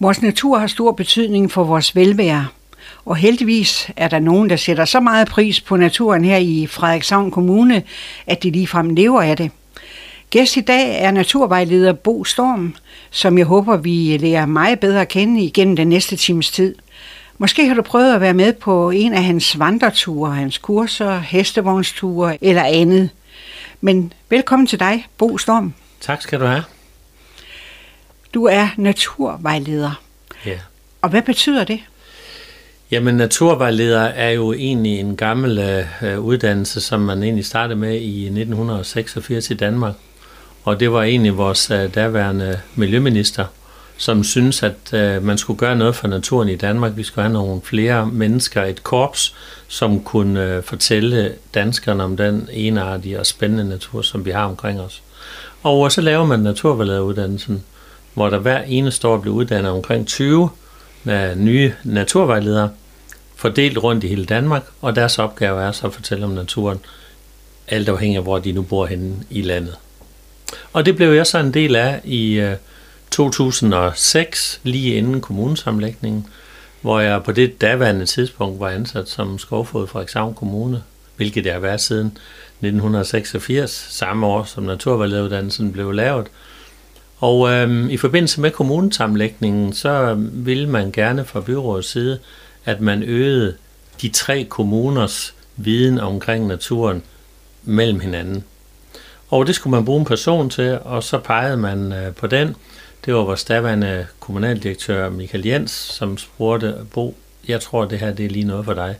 Vores natur har stor betydning for vores velvære, og heldigvis er der nogen, der sætter så meget pris på naturen her i Frederikshavn Kommune, at de ligefrem lever af det. Gæst i dag er naturvejleder Bo Storm, som jeg håber, vi lærer meget bedre at kende igennem den næste times tid. Måske har du prøvet at være med på en af hans vandreture, hans kurser, hestevognsture eller andet. Men velkommen til dig, Bo Storm. Tak skal du have. Du er naturvejleder. Ja. Og hvad betyder det? Jamen, naturvejleder er jo egentlig en gammel øh, uddannelse, som man egentlig startede med i 1986 i Danmark. Og det var egentlig vores øh, daværende miljøminister, som synes, at øh, man skulle gøre noget for naturen i Danmark. Vi skulle have nogle flere mennesker, et korps, som kunne øh, fortælle danskerne om den enartige og spændende natur, som vi har omkring os. Og så laver man naturvejlederuddannelsen, hvor der hver eneste år bliver uddannet omkring 20 øh, nye naturvejledere, fordelt rundt i hele Danmark, og deres opgave er så at fortælle om naturen, alt afhængig af hvor de nu bor henne i landet. Og det blev jeg så en del af i øh, 2006, lige inden kommunesamlægningen, hvor jeg på det daværende tidspunkt var ansat som skovfod for Eksavn Kommune, hvilket jeg har været siden 1986, samme år som naturvejlederuddannelsen blev lavet. Og øhm, i forbindelse med kommunesamlægningen, så ville man gerne fra byrådets side, at man øgede de tre kommuners viden omkring naturen mellem hinanden. Og det skulle man bruge en person til, og så pegede man øh, på den. Det var vores daværende kommunaldirektør Michael Jens, som spurgte, Bo, jeg tror, det her det er lige noget for dig.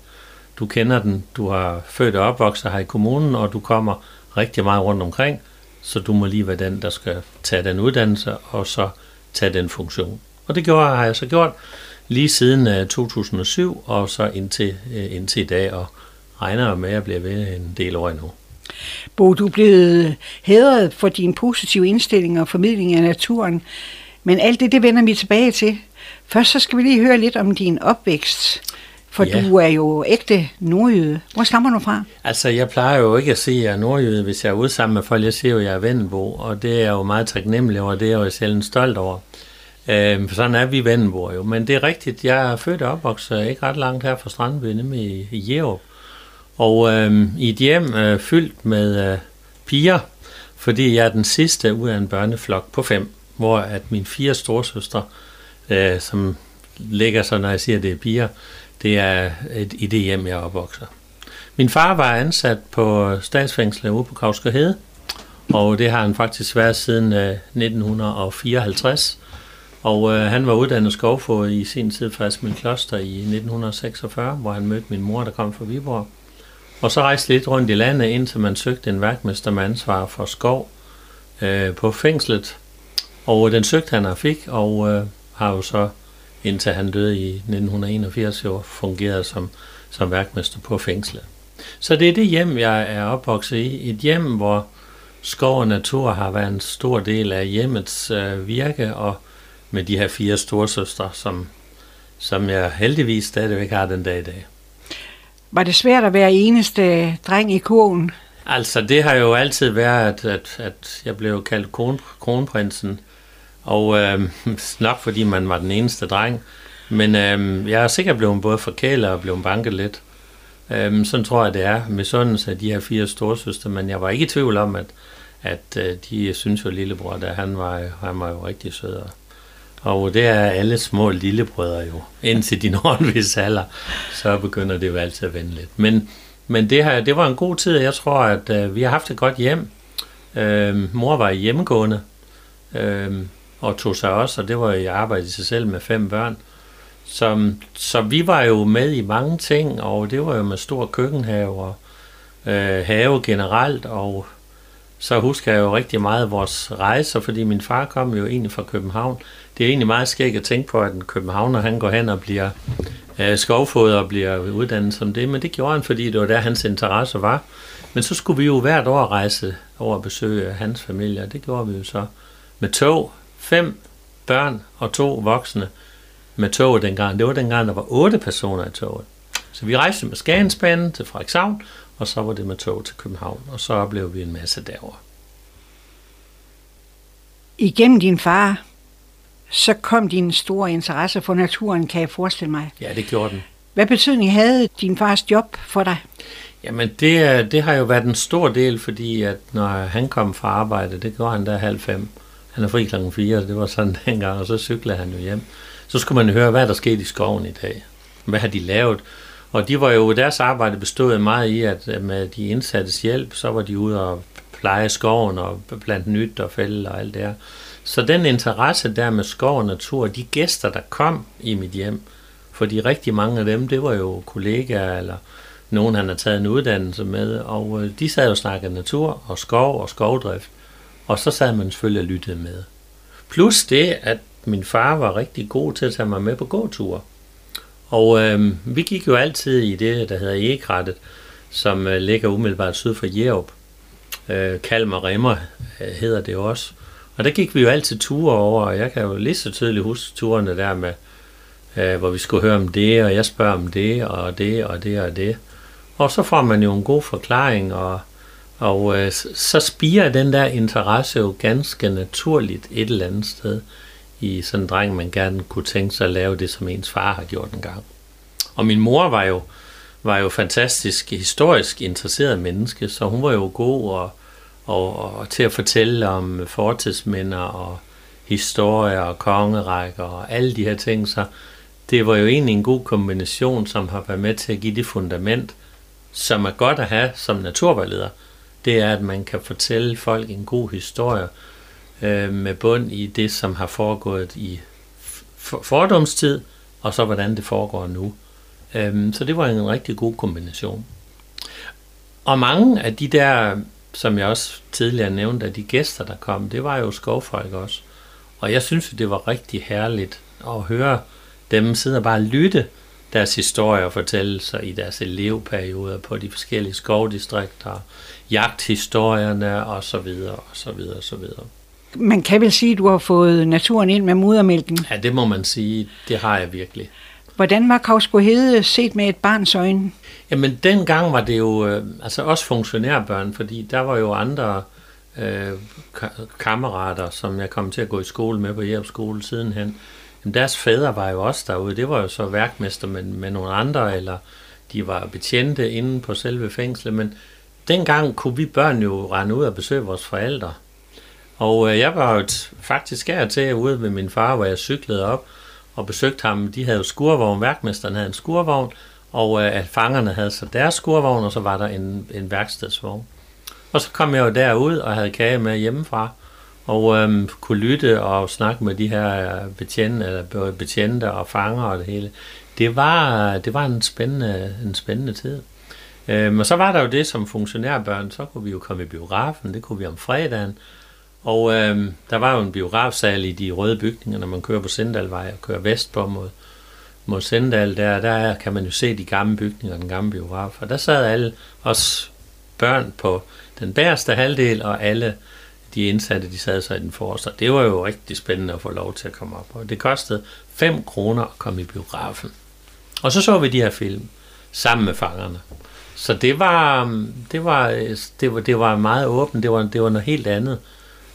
Du kender den, du har født og opvokset her i kommunen, og du kommer rigtig meget rundt omkring, så du må lige være den, der skal tage den uddannelse, og så tage den funktion. Og det gjorde, har jeg så gjort lige siden øh, 2007, og så indtil, øh, indtil i dag, og regner med at blive ved en del år endnu. Bo, du er blevet hædret for din positive indstilling og formidling af naturen. Men alt det, det vender vi tilbage til. Først så skal vi lige høre lidt om din opvækst. For ja. du er jo ægte nordjyde. Hvor stammer du fra? Altså, jeg plejer jo ikke at sige, at jeg er nordjyde, hvis jeg er ude sammen med folk. Jeg siger jo, at jeg er Vendelbo, og det er jeg jo meget taknemmelig over, det er jeg jo selv stolt over. Øh, for sådan er vi Vendelbo jo. Men det er rigtigt, jeg er født og opvokset ikke ret langt her fra Strandby, nemlig i, i Jerup. Og øh, i et hjem øh, fyldt med øh, piger, fordi jeg er den sidste ud af en børneflok på fem, hvor at mine fire storsøstre, øh, som ligger så, når jeg siger, at det er piger, det er et, i det hjem, jeg opvokser. Min far var ansat på statsfængslet ude på Kavskerhede, og det har han faktisk været siden øh, 1954. Og øh, han var uddannet skovfod i sin tid faktisk min kloster i 1946, hvor han mødte min mor, der kom fra Viborg. Og så rejste lidt rundt i landet, indtil man søgte en værkmester med ansvar for skov øh, på fængslet. Og den søgte han og fik, og øh, har jo så, indtil han døde i 1981, jo fungeret som, som værkmester på fængslet. Så det er det hjem, jeg er opvokset i. Et hjem, hvor skov og natur har været en stor del af hjemmets øh, virke, og med de her fire storsøstre, som, som jeg heldigvis stadigvæk har den dag i dag. Var det svært at være eneste dreng i kurven? Altså, det har jo altid været, at, at jeg blev kaldt kron, kronprinsen, og øh, nok fordi man var den eneste dreng. Men øh, jeg er sikkert blevet både forkælet og blevet banket lidt. Øh, sådan tror jeg, det er med sådan af de her fire storsøster, men jeg var ikke i tvivl om, at, at øh, de synes jo lillebror, da han var, han var jo rigtig sød og og det er alle små lillebrødre jo. Indtil de når en vis alder, så begynder det jo altid at vende lidt. Men, men det, her, det var en god tid, jeg tror, at øh, vi har haft et godt hjem. Øh, mor var hjemmegående, øh, og tog sig også, og det var i arbejde i sig selv med fem børn. Så, så vi var jo med i mange ting, og det var jo med stor køkkenhave og øh, have generelt, og så husker jeg jo rigtig meget vores rejser, fordi min far kom jo egentlig fra København. Det er egentlig meget skægt at tænke på, at en københavner han går hen og bliver øh, skovfoder og bliver uddannet som det, men det gjorde han, fordi det var der, hans interesse var. Men så skulle vi jo hvert år rejse over at besøge hans familie, og det gjorde vi jo så med tog. Fem børn og to voksne med tog dengang. Det var dengang, der var otte personer i toget. Så vi rejste med Skagensbanen til Frederikshavn, og så var det med tog til København, og så oplevede vi en masse derovre. Igennem din far, så kom din store interesse for naturen, kan jeg forestille mig. Ja, det gjorde den. Hvad betydning havde din fars job for dig? Jamen, det, det har jo været en stor del, fordi at når han kom fra arbejde, det gjorde han der halv fem. Han er fri klokken 4, det var sådan dengang, og så cyklede han jo hjem. Så skulle man høre, hvad der skete i skoven i dag. Hvad har de lavet? Og de var jo, deres arbejde bestod meget i, at med de indsattes hjælp, så var de ude og pleje skoven og plante nyt og fælde og alt det her. Så den interesse der med skov og natur, de gæster, der kom i mit hjem, fordi rigtig mange af dem, det var jo kollegaer eller nogen, han har taget en uddannelse med, og øh, de sad jo og snakkede natur og skov og skovdrift, og så sad man selvfølgelig og lyttede med. Plus det, at min far var rigtig god til at tage mig med på gåture. Og øh, vi gik jo altid i det, der hedder Egekrattet, som øh, ligger umiddelbart syd for Jerup. Øh, Kalmar Remmer øh, hedder det også. Og der gik vi jo altid ture over, og jeg kan jo lige så tydeligt huske turene der med, øh, hvor vi skulle høre om det, og jeg spørger om det, og det, og det, og det. Og så får man jo en god forklaring, og, og øh, så spiger den der interesse jo ganske naturligt et eller andet sted i sådan en dreng, man gerne kunne tænke sig at lave det, som ens far har gjort en gang. Og min mor var jo, var jo fantastisk historisk interesseret menneske, så hun var jo god og, og, og til at fortælle om fortidsminder og historier og kongerækker og alle de her ting, så det var jo egentlig en god kombination, som har været med til at give det fundament, som er godt at have som naturvejleder. Det er, at man kan fortælle folk en god historie øh, med bund i det, som har foregået i fordomstid, og så hvordan det foregår nu. Øh, så det var en rigtig god kombination. Og mange af de der, som jeg også tidligere nævnte, af de gæster, der kom, det var jo skovfolk også. Og jeg synes, det var rigtig herligt at høre dem sidde og bare lytte deres historier og fortællelser i deres elevperioder på de forskellige skovdistrikter, jagthistorierne og så videre og så videre og så videre. Man kan vel sige, at du har fået naturen ind med modermælken? Ja, det må man sige. Det har jeg virkelig. Hvordan var Kavsbo Hede set med et barns øjne? Jamen, dengang var det jo øh, altså også funktionærbørn, fordi der var jo andre øh, kammerater, som jeg kom til at gå i skole med på Jerup skole sidenhen. Jamen, deres fædre var jo også derude. Det var jo så værkmester med, med nogle andre, eller de var betjente inde på selve fængslet. Men dengang kunne vi børn jo rende ud og besøge vores forældre. Og øh, jeg var jo faktisk her til ude med min far, hvor jeg cyklede op og besøgte ham. De havde jo skurvogn, værkmesteren havde en skurvogn, og øh, fangerne havde så deres skurvogn, og så var der en, en værkstedsvogn. Og så kom jeg jo derud og havde kage med hjemmefra, og øh, kunne lytte og snakke med de her øh, betjente, eller betjente og fanger og det hele. Det var, øh, det var en, spændende, en spændende tid. Øhm, og så var der jo det som funktionærbørn, så kunne vi jo komme i biografen, det kunne vi om fredagen. Og øhm, der var jo en biografsal i de røde bygninger, når man kører på Sendalvej og kører vestpå mod, mod Sendal. Der, der kan man jo se de gamle bygninger, den gamle biograf. Og der sad alle os børn på den bæreste halvdel, og alle de indsatte, de sad så i den forreste. Det var jo rigtig spændende at få lov til at komme op. Og det kostede 5 kroner at komme i biografen. Og så så vi de her film sammen med fangerne. Så det var, mm, det var, det var, det var meget åbent. Det var, det var noget helt andet,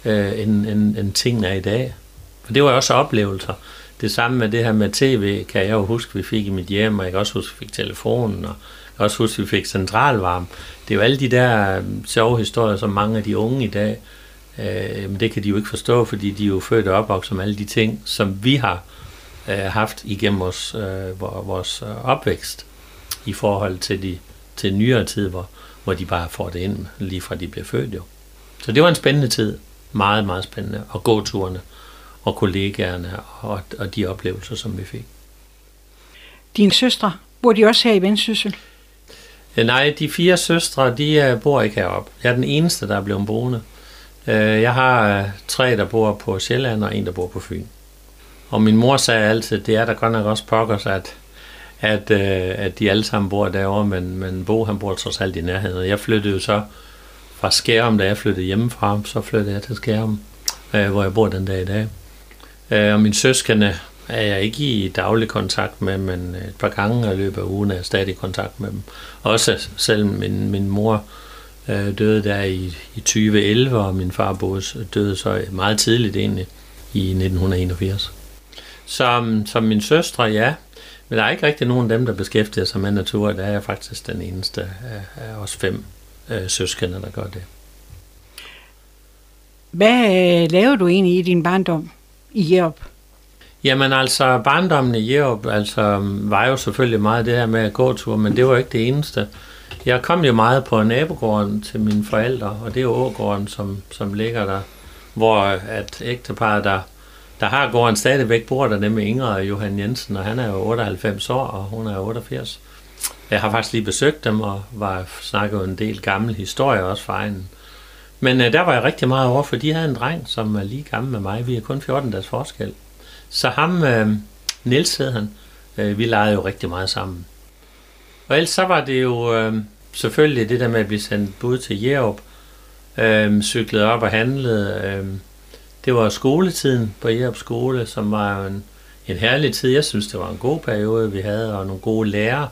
øh, end, end, end tingene er i dag. For det var også oplevelser. Det samme med det her med tv, kan jeg jo huske, vi fik i mit hjem, og jeg kan også huske, vi fik telefonen, og jeg kan også huske, vi fik centralvarme. Det er jo alle de der mm, sjove historier, som mange af de unge i dag Øh, men det kan de jo ikke forstå, fordi de er jo født og opvokset med alle de ting, som vi har øh, haft igennem vores, øh, vores øh, opvækst i forhold til de til nyere tid, hvor, hvor de bare får det ind, lige fra de bliver født jo. Så det var en spændende tid. Meget, meget spændende. Og gåturene og kollegaerne og, og de oplevelser, som vi fik. Dine søstre, bor de også her i Vendsyssel? Ja, nej, de fire søstre, de uh, bor ikke heroppe. Jeg er den eneste, der er blevet boende. Øh, jeg har øh, tre, der bor på Sjælland, og en, der bor på Fyn. Og min mor sagde altid, det er der godt nok også pokkers, at, at, øh, at de alle sammen bor derovre, men, men Bo han bor trods alt i nærheden. Jeg flyttede jo så fra Skærum, da jeg flyttede hjemmefra, så flyttede jeg til Skærum, øh, hvor jeg bor den dag i dag. Øh, og min søskende er jeg ikke i daglig kontakt med, men et par gange i løbet af ugen er jeg stadig i kontakt med dem. Også selv min, min mor øh, døde der i, i 2011, og min far døde så meget tidligt egentlig i 1981. Som, som min søstre, ja. Men der er ikke rigtig nogen af dem, der beskæftiger sig med natur. Der er jeg faktisk den eneste af, os fem øh, søskende, der gør det. Hvad øh, lavede du egentlig i din barndom i Jerup? Jamen altså, barndommen i Jerup altså, var jo selvfølgelig meget det her med at gå tur, men det var ikke det eneste. Jeg kom jo meget på nabogården til mine forældre, og det er jo Ågården, som, som ligger der, hvor at ægteparet, der, der har gården stadigvæk, bor der nemlig Inger og Johan Jensen, og han er jo 98 år, og hun er 88. Jeg har faktisk lige besøgt dem, og var snakket en del gammel historie også fra egen. Men øh, der var jeg rigtig meget over, for de havde en dreng, som er lige gammel med mig. Vi er kun 14 dages forskel. Så ham, øh, Niels hed han, øh, vi legede jo rigtig meget sammen. Og ellers så var det jo øh, selvfølgelig det der med at blive sendt bud til Jerup, øh, cyklede op og handlede. Øh, det var skoletiden på Jerup skole, som var en, en herlig tid. Jeg synes, det var en god periode, vi havde, og nogle gode lærere.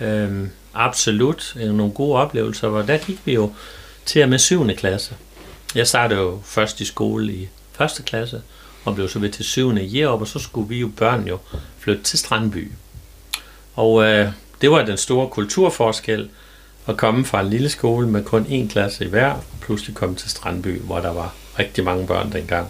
Øhm, absolut øh, nogle gode oplevelser, og der gik vi jo til og med 7. klasse. Jeg startede jo først i skole i 1. klasse, og blev så ved til 7. i Jerup, og så skulle vi jo børn jo flytte til Strandby. Og øh, det var den store kulturforskel at komme fra en lille skole med kun én klasse i hver, pludselig komme til Strandby, hvor der var rigtig mange børn dengang.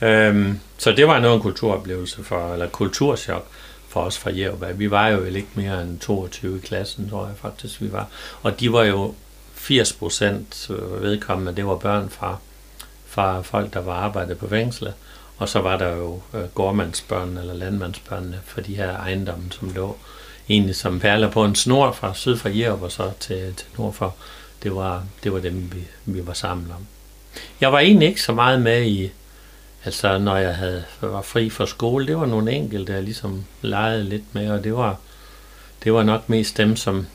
Øhm, så det var noget en kulturoplevelse for, eller kulturschok for os fra Jerup. Vi var jo ikke mere end 22 i klassen, tror jeg faktisk, vi var. Og de var jo 80 procent øh, vedkommende, det var børn fra, fra folk, der var arbejdet på fængslet. Og så var der jo øh, gårdmandsbørn eller landmandsbørnene for de her ejendomme, som lå egentlig som perler på en snor fra syd for Jerup og så til, til nord for. Det var, det var dem, vi, vi var sammen om. Jeg var egentlig ikke så meget med i, altså når jeg havde, var fri fra skole, det var nogle enkelte, jeg ligesom legede lidt med, og det var, det var nok mest dem, som,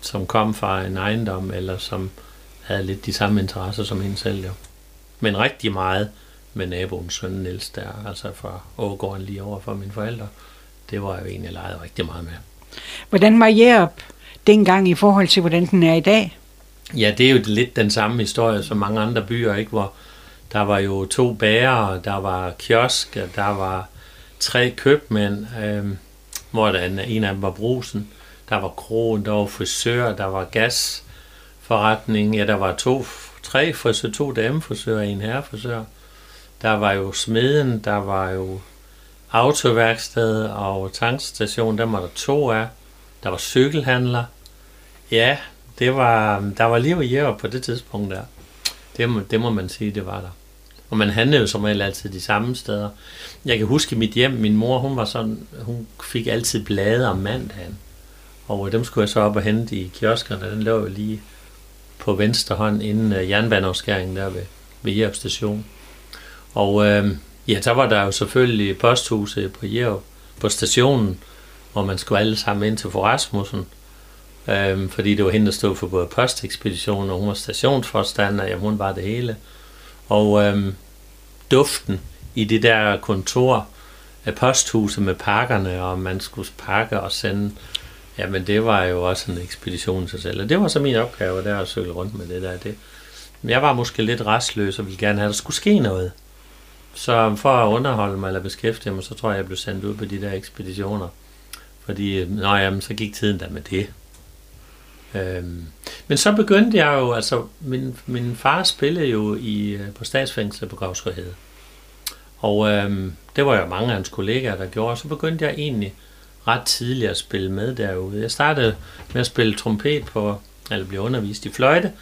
som kom fra en ejendom, eller som havde lidt de samme interesser som hende selv. Jo. Men rigtig meget med naboens søn Niels der, altså fra Ågården lige over for mine forældre. Det var jeg jo egentlig leget rigtig meget med. Hvordan var Jerup dengang i forhold til, hvordan den er i dag? Ja, det er jo lidt den samme historie som mange andre byer, ikke? hvor der var jo to bærer, der var kiosk, der var tre købmænd, øh, hvor der en, af dem var brusen, der var kroen, der var frisør, der var gasforretning, ja, der var to, tre frisør, to damefrisører og en herrefrisør. Der var jo smeden, der var jo autoværksted og tankstation, der var der to af. Der var cykelhandler. Ja, det var, der var liv i Jerup på det tidspunkt der. Det må, det må man sige, det var der. Og man handlede jo som regel altid de samme steder. Jeg kan huske mit hjem, min mor, hun var sådan, hun fik altid blade om mandagen. Og øh, dem skulle jeg så op og hente i kioskerne. Den lå jo lige på venstre hånd inden uh, jernbaneafskæringen der ved, ved Jerup station. Og øh, ja, så var der jo selvfølgelig posthuset på Jerup, på stationen, hvor man skulle alle sammen ind til Forasmussen, Øhm, fordi det var hende, der stod for både postekspeditionen, og hun var stationsforstander, ja, hun var det hele. Og øhm, duften i det der kontor af posthuset med pakkerne, og man skulle pakke og sende, jamen det var jo også en ekspedition sig selv. Og det var så min opgave der at søge rundt med det der. Det. Men Jeg var måske lidt restløs og ville gerne have, at der skulle ske noget. Så for at underholde mig eller beskæftige mig, så tror jeg, jeg blev sendt ud på de der ekspeditioner. Fordi, nå jamen, så gik tiden der med det. Øhm, men så begyndte jeg jo, altså min, min far spillede jo i, øh, på statsfængslet på Gravsgård Og øhm, det var jo mange af hans kollegaer, der gjorde. Så begyndte jeg egentlig ret tidligt at spille med derude. Jeg startede med at spille trompet på, eller blev undervist i fløjte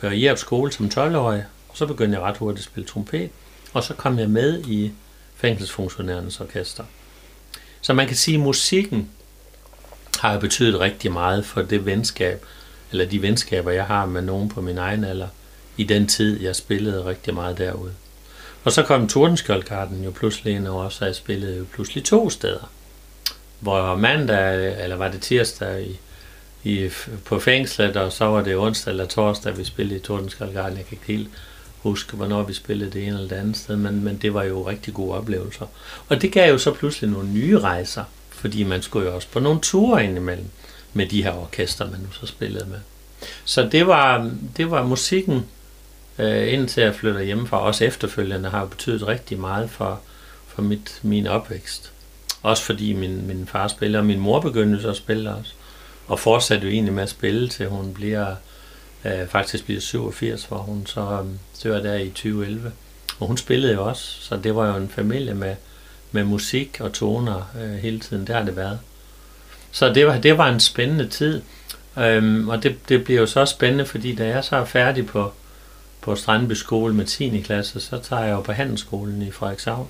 på Jerup skole som 12-årig. Og så begyndte jeg ret hurtigt at spille trompet. Og så kom jeg med i fængselsfunktionærernes orkester. Så man kan sige, at musikken har betydet rigtig meget for det venskab, eller de venskaber, jeg har med nogen på min egen alder, i den tid, jeg spillede rigtig meget derude. Og så kom Tordenskjoldkarten jo pludselig ind over, så jeg spillede jo pludselig to steder. Hvor mandag, eller var det tirsdag i, i, på fængslet, og så var det onsdag eller torsdag, vi spillede i Tordenskjoldgarden. Jeg kan ikke helt huske, hvornår vi spillede det ene eller det andet sted, men, men det var jo rigtig gode oplevelser. Og det gav jo så pludselig nogle nye rejser, fordi man skulle jo også på nogle ture indimellem med de her orkester, man nu så spillede med. Så det var, det var musikken, øh, indtil jeg flytter hjemmefra, også efterfølgende, har betydet rigtig meget for, for mit, min opvækst. Også fordi min, min far spiller, og min mor begyndte så at spille også. Og fortsatte jo egentlig med at spille, til hun bliver, øh, faktisk bliver 87, hvor hun så øh, dør der i 2011. Og hun spillede jo også, så det var jo en familie med, med musik og toner øh, hele tiden. Det har det været. Så det var, det var en spændende tid. Øhm, og det, det bliver jo så spændende, fordi da jeg så er færdig på, på Strandby skole med 10. klasse, så tager jeg jo på handelsskolen i Frederikshavn.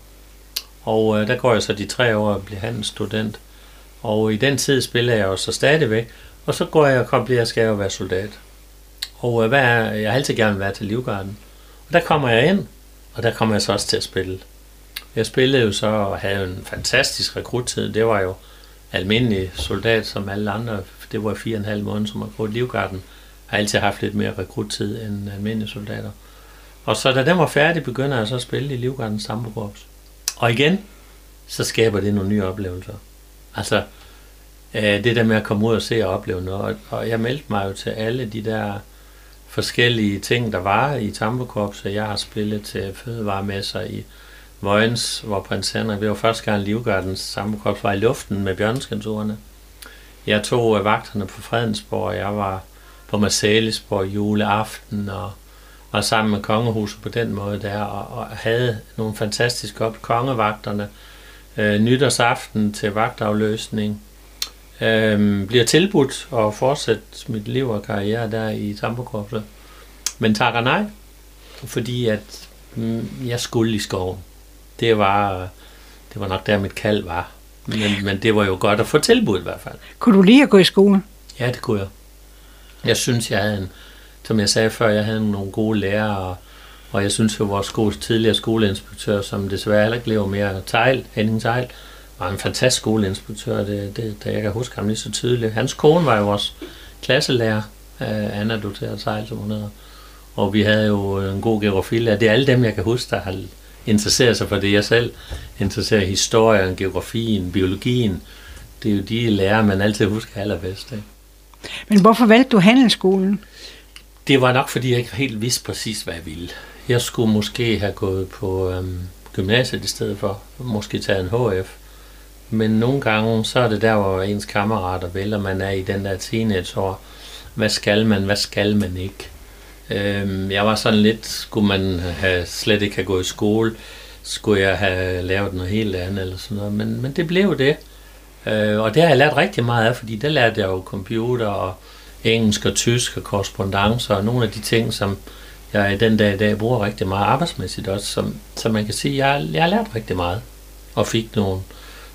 Og øh, der går jeg så de tre år og bliver handelsstudent. Og i den tid spiller jeg jo så stadigvæk. Og så går jeg og kommer, jeg skal jo være soldat. Og øh, hvad er, jeg har altid gerne været til Livgarden. Og der kommer jeg ind, og der kommer jeg så også til at spille. Jeg spillede jo så og havde en fantastisk rekruttid. Det var jo almindelig soldat som alle andre. Det var fire og en halv måned som rekrut. Livgarden har altid haft lidt mere rekruttid end almindelige soldater. Og så da den var færdig, begynder jeg så at spille i Livgardens samlekorps. Og igen, så skaber det nogle nye oplevelser. Altså, øh, det der med at komme ud og se og opleve noget. Og jeg meldte mig jo til alle de der forskellige ting, der var i Tambokorpset. Jeg har spillet til fødevaremesser i Vojens, hvor prins Henrik, det var første gang Livgardens Tambokorps var i luften med bjørnskantorerne. Jeg tog vagterne på Fredensborg, og jeg var på Marcellesborg juleaften, og var sammen med kongehuset på den måde der, og, og havde nogle fantastiske op kongevagterne. Øh, nytårsaften til vagtafløsning. Øh, bliver tilbudt at fortsætte mit liv og karriere der i Tambokorpset. Men takker nej, fordi at mm, jeg skulle i skoven. Det var, det var nok der mit kald var. Men, men det var jo godt at få tilbud i hvert fald. Kunne du lige at gå i skole? Ja, det kunne jeg. Jeg synes, jeg havde en, som jeg sagde før, jeg havde nogle gode lærere, og, og jeg synes jo, vores skole, tidligere skoleinspektør, som desværre heller ikke lever mere, Tejl, Henning Tejl, var en fantastisk skoleinspektør, det, det, det, jeg kan huske ham lige så tydeligt. Hans kone var jo vores klasselærer, uh, Anna Duterte Tejl, som hun hedder. Og vi havde jo en god geografilærer. Det er alle dem, jeg kan huske, der har interesseret sig for det. Jeg selv interesserer historien, geografien, biologien. Det er jo de lærere, man altid husker allerbedst. Ikke? Men hvorfor valgte du handelsskolen? Det var nok, fordi jeg ikke helt vidste præcis, hvad jeg ville. Jeg skulle måske have gået på øhm, gymnasiet i stedet for. Måske tage en HF. Men nogle gange, så er det der, hvor ens kammerater vælger, man er i den der teenageår. Hvad skal man, hvad skal man ikke? Øhm, jeg var sådan lidt, skulle man have, slet ikke have gået i skole? Skulle jeg have lavet noget helt andet eller sådan noget? Men, men det blev det. Øh, og det har jeg lært rigtig meget af, fordi der lærte jeg jo computer og engelsk og tysk og korrespondencer og nogle af de ting, som jeg i den dag i dag bruger rigtig meget arbejdsmæssigt også. Som, som man kan sige, jeg, jeg har lært rigtig meget og fik nogle,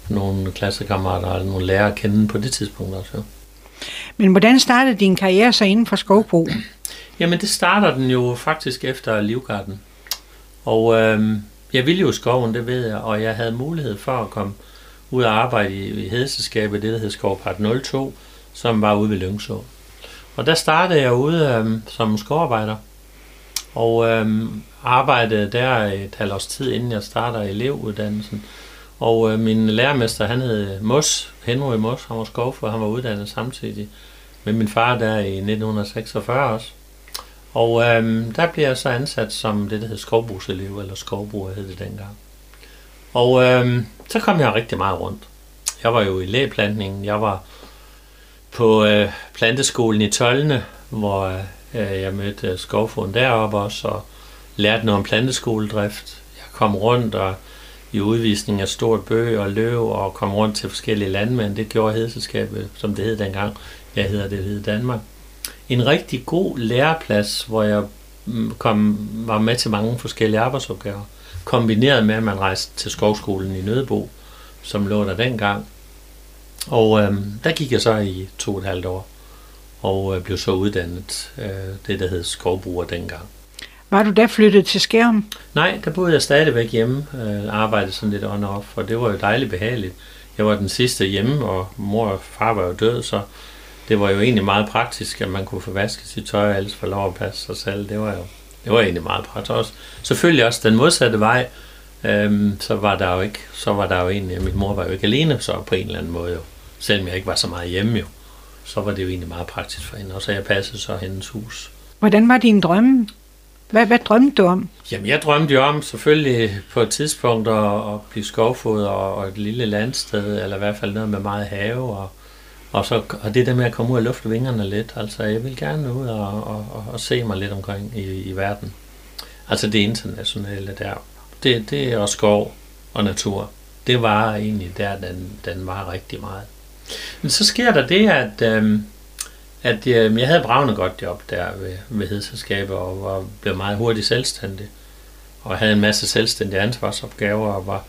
nogle klassekammerater og nogle lærere at kende på det tidspunkt også. Men hvordan startede din karriere så inden for skovbrug? Jamen det starter den jo faktisk efter Livgarden. Og øh, jeg ville jo skoven, det ved jeg, og jeg havde mulighed for at komme ud og arbejde i, i hedeselskabet, det der hed Skovpart 02, som var ude ved Lyngså. Og der startede jeg ude øh, som skovarbejder, og øh, arbejdede der et halvt års tid, inden jeg starter elevuddannelsen. Og øh, min lærermester, han hed Mos, Henry Mos, han var skovfører, han var uddannet samtidig med min far der i 1946 også. Og øhm, der blev jeg så ansat som det, der hed skovbrugselev, eller skovbruger hed det dengang. Og øhm, så kom jeg rigtig meget rundt. Jeg var jo i lægeplantningen, jeg var på øh, planteskolen i Tolne, hvor øh, jeg mødte øh, skovfoden deroppe også, og lærte noget om planteskoledrift. Jeg kom rundt og i udvisning af stort bøg og løv, og kom rundt til forskellige landmænd. Det gjorde hedeselskabet, som det hed dengang. Jeg hedder det hed Danmark. En rigtig god læreplads, hvor jeg mm, kom, var med til mange forskellige arbejdsopgaver kombineret med, at man rejste til skovskolen i Nødebo, som lå der dengang. Og øh, der gik jeg så i to og et halvt år, og øh, blev så uddannet øh, det, der hed skovbruger dengang. Var du da flyttet til Skærm? Nej, der boede jeg stadigvæk hjemme, øh, arbejdede sådan lidt on off, og det var jo dejligt behageligt. Jeg var den sidste hjemme, og mor og far var jo døde, så det var jo egentlig meget praktisk, at man kunne få vasket sit tøj og ellers få lov at passe sig selv. Det var jo det var egentlig meget praktisk også. Selvfølgelig også den modsatte vej, øhm, så var der jo ikke, så var der jo egentlig, min mor var jo ikke alene, så på en eller anden måde jo. Selvom jeg ikke var så meget hjemme jo, så var det jo egentlig meget praktisk for hende. Og så jeg passede så hendes hus. Hvordan var din drømme? Hvad, hvad drømte du om? Jamen, jeg drømte jo om selvfølgelig på et tidspunkt at, at blive skovfod og, og et lille landsted, eller i hvert fald noget med meget have, og, og, så, og det der med at komme ud og lufte vingerne lidt. Altså, jeg vil gerne ud og, og, og, og se mig lidt omkring i, i verden. Altså det internationale der. Det, det er også skov og natur. Det var egentlig der, den, den var rigtig meget. Men så sker der det, at, øhm, at øhm, jeg havde bravende godt job der ved, ved Hedselskabet, og var, blev meget hurtigt selvstændig. Og havde en masse selvstændige ansvarsopgaver, og var,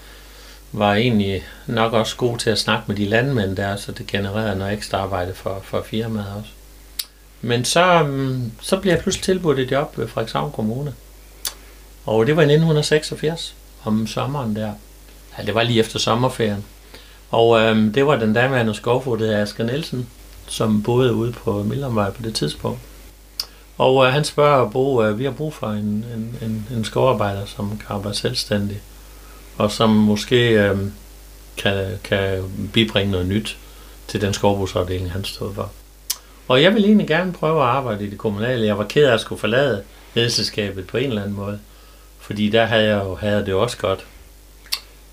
var egentlig nok også god til at snakke med de landmænd der, så det genererede noget ekstra arbejde for, for firmaet også. Men så, mm, så blev jeg pludselig tilbudt et job ved Frederikshavn Kommune. Og det var i 1986, om sommeren der. Ja, det var lige efter sommerferien. Og øhm, det var den daværende skovfod, af Asger Nielsen, som boede ude på Millervej på det tidspunkt. Og øh, han spørger Bo, øh, vi har brug for en, en, en, en skovarbejder, som kan arbejde selvstændig, og som måske øh, kan, kan bibringe noget nyt til den skovbrugsafdeling, han stod for. Og jeg ville egentlig gerne prøve at arbejde i det kommunale. Jeg var ked af at skulle forlade ledelseskabet på en eller anden måde, fordi der havde jeg jo havde det også godt.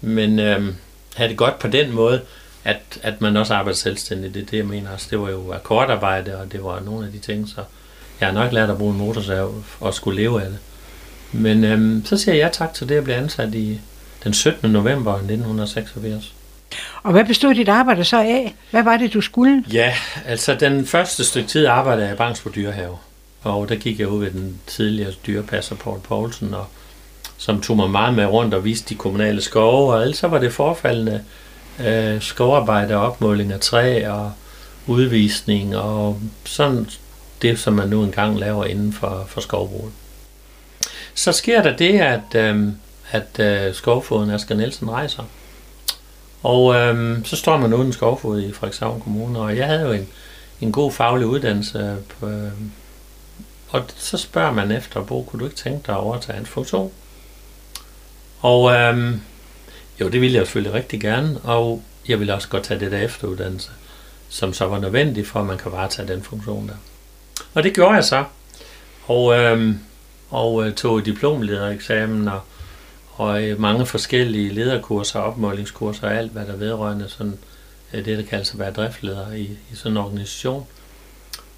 Men øh, havde det godt på den måde, at, at man også arbejder selvstændigt. Det er det, jeg mener også. Det var jo akkordarbejde, og det var nogle af de ting, så jeg har nok lært at bruge en motorsav og skulle leve af det. Men øhm, så siger jeg tak til det, at blive ansat i den 17. november 1986. Og hvad bestod dit arbejde så af? Hvad var det, du skulle? Ja, altså den første stykke tid arbejdede jeg i Bangsbo Dyrehave. Og der gik jeg ud ved den tidligere dyrepasser Paul Poulsen, og, som tog mig meget med rundt og viste de kommunale skove. Og ellers så var det forfaldende øh, skovarbejde, opmåling af træ og udvisning og sådan det, som man nu engang laver inden for, for skovbruget. Så sker der det, at, øh, at øh, skovfoden Asger Nielsen rejser. Og øh, så står man uden skovfod i Frederikshavn Kommune, og jeg havde jo en, en god faglig uddannelse. Øh, på, øh, og så spørger man efter, Bo, kunne du ikke tænke dig at overtage en funktion? Og øh, jo, det ville jeg selvfølgelig rigtig gerne, og jeg ville også godt tage det der efteruddannelse, som så var nødvendigt for, at man kan varetage den funktion der. Og det gjorde jeg så. Og, øh, og øh, tog diplomledereksamen og, og øh, mange forskellige lederkurser, opmålingskurser og alt, hvad der vedrørende sådan, øh, det, der kaldes at være driftleder i, i sådan en organisation.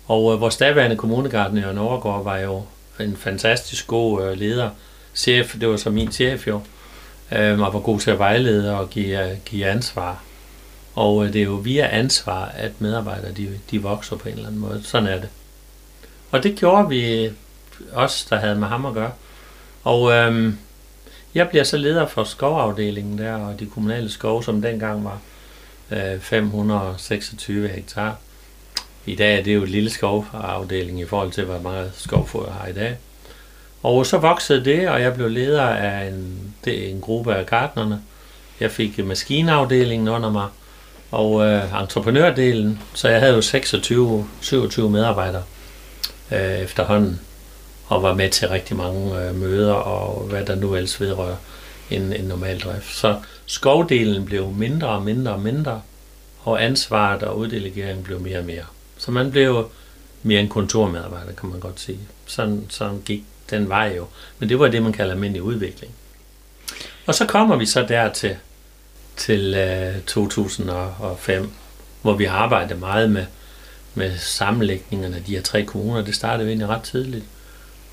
Og øh, vores daværende kommunegarden Jørgen Overgaard, var jo en fantastisk god øh, leder. Chef, det var så min chef jo, øh, og var god til at vejlede og give, øh, give ansvar. Og øh, det er jo via ansvar, at medarbejdere de, de vokser på en eller anden måde. Sådan er det. Og det gjorde vi også, der havde med ham at gøre. Og øh, jeg bliver så leder for skovafdelingen der, og de kommunale skove, som dengang var øh, 526 hektar. I dag er det jo et lille skovafdeling i forhold til, hvor meget skovfod jeg har i dag. Og så voksede det, og jeg blev leder af en, det, en gruppe af gartnerne. Jeg fik maskinafdelingen under mig, og øh, entreprenørdelen, så jeg havde jo 26, 27 medarbejdere øh, efterhånden, og var med til rigtig mange øh, møder og hvad der nu ellers vedrører en, en normal drift. Så skovdelen blev mindre og mindre og mindre, og ansvaret og uddelegeringen blev mere og mere. Så man blev mere en kontormedarbejder, kan man godt sige. Sådan, sådan gik den vej jo. Men det var det, man kalder almindelig udvikling. Og så kommer vi så der til, til øh, 2005, hvor vi arbejdede meget med med sammenlægningerne af de her tre kommuner. Det startede vi egentlig ret tidligt.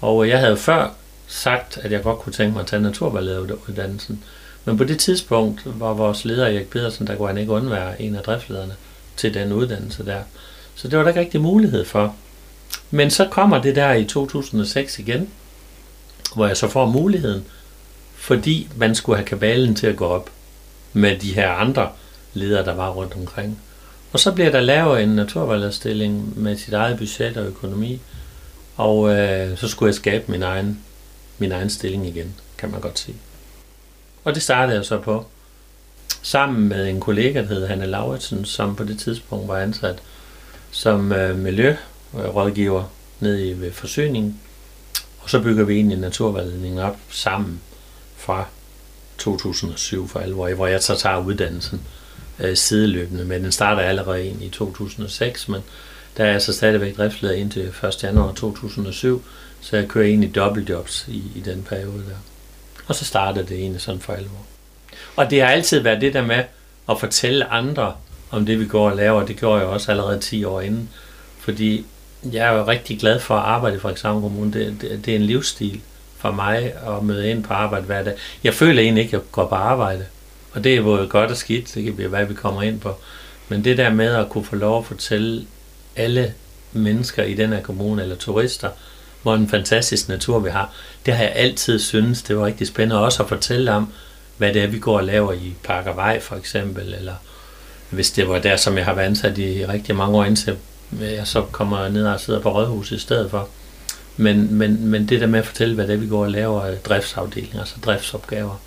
Og jeg havde før sagt, at jeg godt kunne tænke mig at tage naturvejlederuddannelsen. Men på det tidspunkt var vores leder Erik Pedersen, der kunne han ikke undvære en af driftslederne til den uddannelse der. Så det var der ikke rigtig mulighed for. Men så kommer det der i 2006 igen, hvor jeg så får muligheden, fordi man skulle have kabalen til at gå op med de her andre ledere, der var rundt omkring. Og så bliver der lavet en naturvalgstilling med sit eget budget og økonomi, og øh, så skulle jeg skabe min egen, min egen stilling igen, kan man godt sige. Og det startede jeg så på, sammen med en kollega, der hed Hanne Lauritsen, som på det tidspunkt var ansat som øh, miljørådgiver nede i ved forsyningen. Og så bygger vi egentlig naturvejledningen op sammen fra 2007 for alvor, hvor jeg så tager uddannelsen øh, sideløbende, men den starter allerede ind i 2006, men der er altså stadigvæk driftsleder indtil 1. januar 2007, Så jeg kører egentlig dobbeltjobs i, i den periode der. Og så startede det egentlig sådan for alvor. Og det har altid været det der med at fortælle andre om det, vi går og laver. Det gjorde jeg også allerede 10 år inden. Fordi jeg er jo rigtig glad for at arbejde i Frederikshavn Kommune. Det, det, det er en livsstil for mig at møde ind på arbejde hver dag. Jeg føler egentlig ikke, at jeg går på arbejde. Og det er både godt og skidt, det kan blive, hvad vi kommer ind på. Men det der med at kunne få lov at fortælle alle mennesker i den her kommune, eller turister, hvor en fantastisk natur vi har, det har jeg altid syntes, det var rigtig spændende også at fortælle om, hvad det er, vi går og laver i Parkervej for eksempel, eller hvis det var der, som jeg har været ansat i rigtig mange år, indtil jeg så kommer ned og sidder på rådhuset i stedet for. Men, men, men det der med at fortælle, hvad det er, vi går og laver, øh, driftsafdelinger, altså driftsopgaver,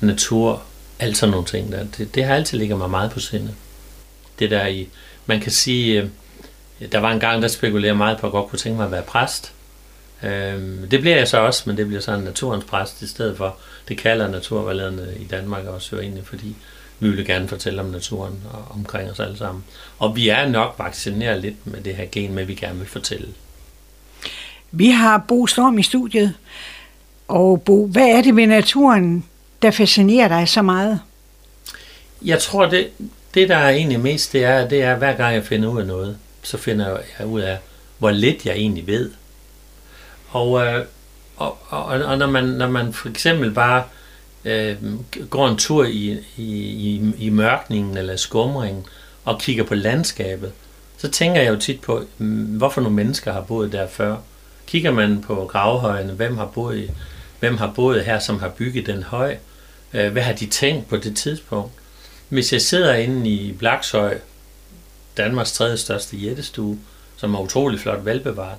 natur, alt sådan nogle ting, der, det, det har altid ligget mig meget på sinde. Det der i, man kan sige, øh, der var en gang, der spekulerer meget på, at jeg godt kunne tænke mig at være præst. Øhm, det bliver jeg så også, men det bliver sådan naturens præst i stedet for. Det kalder naturvejlederne i Danmark også jo egentlig, fordi vi vil gerne fortælle om naturen og omkring os alle sammen. Og vi er nok vaccineret lidt med det her gen med, vi gerne vil fortælle. Vi har Bo Storm i studiet. Og Bo, hvad er det ved naturen, der fascinerer dig så meget? Jeg tror, det, det der er egentlig mest, det er, det er, hver gang jeg finder ud af noget, så finder jeg ud af, hvor lidt jeg egentlig ved. Og, øh, og, og, og når, man, når man for eksempel bare øh, går en tur i, i, i, i mørkningen eller skumringen og kigger på landskabet, så tænker jeg jo tit på, mm, hvorfor nogle mennesker har boet der før. Kigger man på gravhøjene, hvem har boet, hvem har boet her, som har bygget den høj? Øh, hvad har de tænkt på det tidspunkt? Hvis jeg sidder inde i Blakshøj Danmarks tredje største jættestue, som er utrolig flot velbevaret,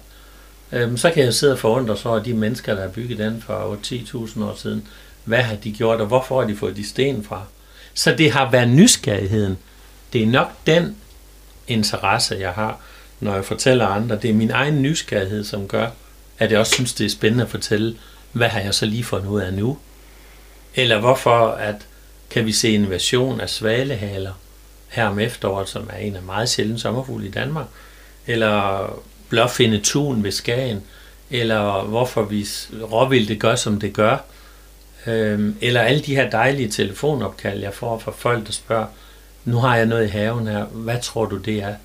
øh, så kan jeg sidde og forundre sig over de mennesker, der har bygget den for 10.000 år siden. Hvad har de gjort, og hvorfor har de fået de sten fra? Så det har været nysgerrigheden. Det er nok den interesse, jeg har, når jeg fortæller andre. Det er min egen nysgerrighed, som gør, at jeg også synes, det er spændende at fortælle, hvad har jeg så lige fundet ud af nu? Eller hvorfor at kan vi se en version af svalehaler her om efteråret, som er en af meget sjældne sommerfugle i Danmark? Eller blåfinde tun ved Skagen? Eller hvorfor vi råvildt gør, som det gør? Øhm, eller alle de her dejlige telefonopkald, jeg får fra folk, der spørger, nu har jeg noget i haven her, hvad tror du det er?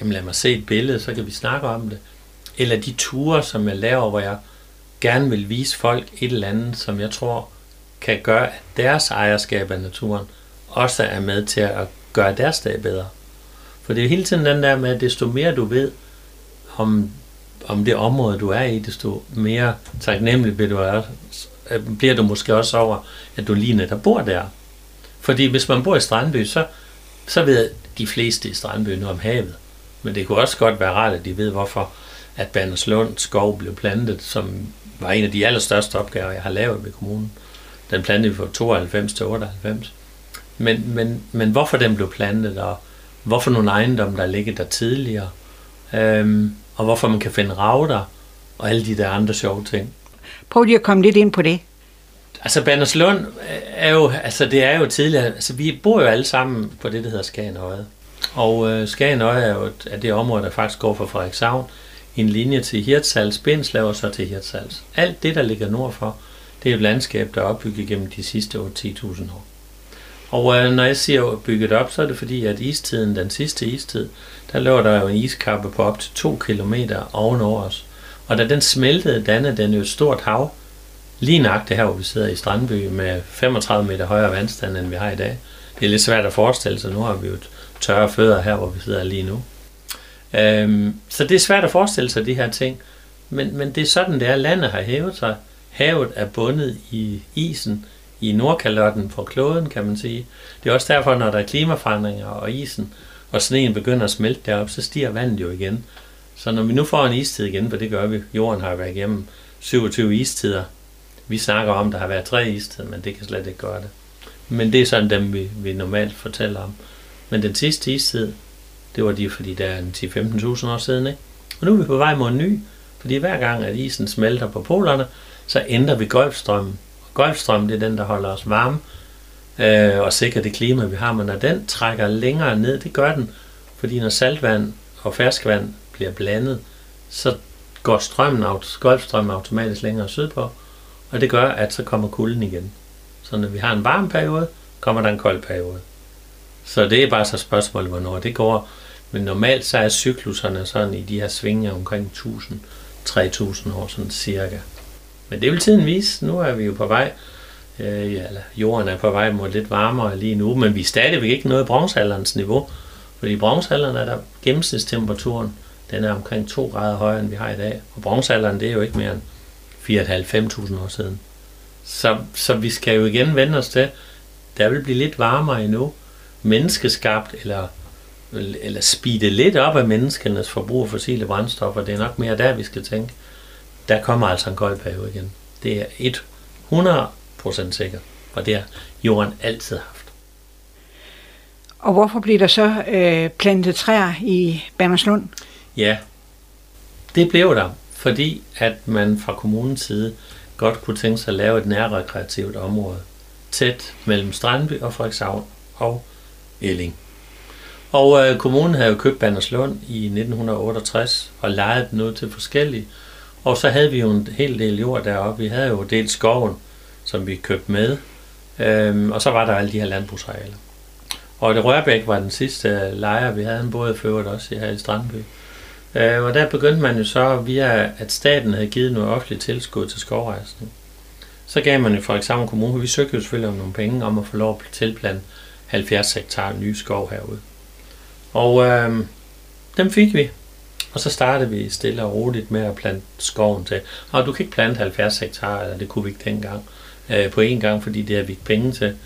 Jamen lad mig se et billede, så kan vi snakke om det. Eller de ture, som jeg laver, hvor jeg gerne vil vise folk et eller andet, som jeg tror kan gøre, at deres ejerskab af naturen også er med til at gøre deres dag bedre. For det er hele tiden den der med, at desto mere du ved om, om det område, du er i, desto mere taknemmelig bliver du, bliver du måske også over, at du lige netop bor der. Fordi hvis man bor i Strandby, så, så ved de fleste i Strandby nu om havet. Men det kunne også godt være rart, at de ved, hvorfor at Banderslund skov blev plantet, som var en af de allerstørste opgaver, jeg har lavet ved kommunen. Den plantede vi fra 92 til 98. Men, men, men hvorfor den blev plantet, og hvorfor nogle ejendomme, der ligger der tidligere, øhm, og hvorfor man kan finde rauter, og alle de der andre sjove ting. Prøv lige at komme lidt ind på det. Altså Banderslund er jo, altså det er jo tidligere, altså vi bor jo alle sammen på det, der hedder Skagenøje. Og øh, Skagenøje er jo et, er det område, der faktisk går fra Frederikshavn, en linje til Hirtshals, Bindslev og så til Hirtshals. Alt det, der ligger nordfor, det er et landskab, der er opbygget gennem de sidste 8-10.000 år. Og øh, når jeg siger bygget op, så er det fordi, at istiden, den sidste istid, der lå der jo en iskappe på op til 2 km ovenover os. Og da den smeltede, dannede den jo et stort hav, lige nøjagtigt her, hvor vi sidder i Strandby, med 35 meter højere vandstand, end vi har i dag. Det er lidt svært at forestille sig. Nu har vi jo tørre fødder her, hvor vi sidder lige nu. Øhm, så det er svært at forestille sig de her ting. Men, men det er sådan, det er. Landet har hævet sig. Havet er bundet i isen i Nordkalotten på kloden, kan man sige. Det er også derfor, når der er klimaforandringer og isen og sneen begynder at smelte derop, så stiger vandet jo igen. Så når vi nu får en istid igen, for det gør vi, jorden har været igennem 27 istider. Vi snakker om, at der har været tre istider, men det kan slet ikke gøre det. Men det er sådan dem, vi, vi normalt fortæller om. Men den sidste istid, det var de, fordi der er 10-15.000 år siden, ikke? Og nu er vi på vej mod en ny, fordi hver gang, at isen smelter på polerne, så ændrer vi golfstrømmen. Golfstrøm, det er den, der holder os varme øh, og sikrer det klima, vi har. Men når den trækker længere ned, det gør den, fordi når saltvand og ferskvand bliver blandet, så går strømmen, golfstrømmen automatisk længere sydpå, og det gør, at så kommer kulden igen. Så når vi har en varm periode, kommer der en kold periode. Så det er bare så spørgsmålet, hvornår det går. Men normalt så er cykluserne sådan i de her svinger omkring 1000, 3000 år sådan cirka. Men det vil tiden vise. Nu er vi jo på vej, øh, ja, jorden er på vej mod lidt varmere lige nu, men vi er stadigvæk ikke nået bronzealderens niveau. Fordi i bronzealderen er der gennemsnitstemperaturen, den er omkring 2 grader højere, end vi har i dag. Og bronzealderen, det er jo ikke mere end 4.500-5.000 år siden. Så, så vi skal jo igen vende os til, der vil blive lidt varmere endnu. Menneskeskabt, eller, eller speede lidt op af menneskenes forbrug af fossile brændstoffer. Det er nok mere der, vi skal tænke. Der kommer altså en kold periode igen. Det er 100% sikkert, og det har jorden altid haft. Og hvorfor bliver der så øh, plantet træer i Banderslund? Ja, det blev der, fordi at man fra kommunens side godt kunne tænke sig at lave et nærrekreativt område tæt mellem Strandby og Frederikshavn og Elling. Og øh, kommunen havde jo købt Banderslund i 1968 og lejet den ud til forskellige. Og så havde vi jo en hel del jord deroppe. Vi havde jo delt skoven, som vi købte med. Øhm, og så var der alle de her landbrugsarealer. Og det Rørbæk var den sidste øh, lejer, vi havde en både før også her i Strandby. Øh, og der begyndte man jo så via, at staten havde givet noget offentligt tilskud til skovrejsning. Så gav man jo for eksempel kommunen, vi søgte jo selvfølgelig om nogle penge om at få lov at tilplante 70 hektar ny skov herude. Og øh, dem fik vi. Og så startede vi stille og roligt med at plante skoven til. Og du kan ikke plante 70 hektar, eller det kunne vi ikke dengang, øh, på én gang, fordi det har vi ikke penge til.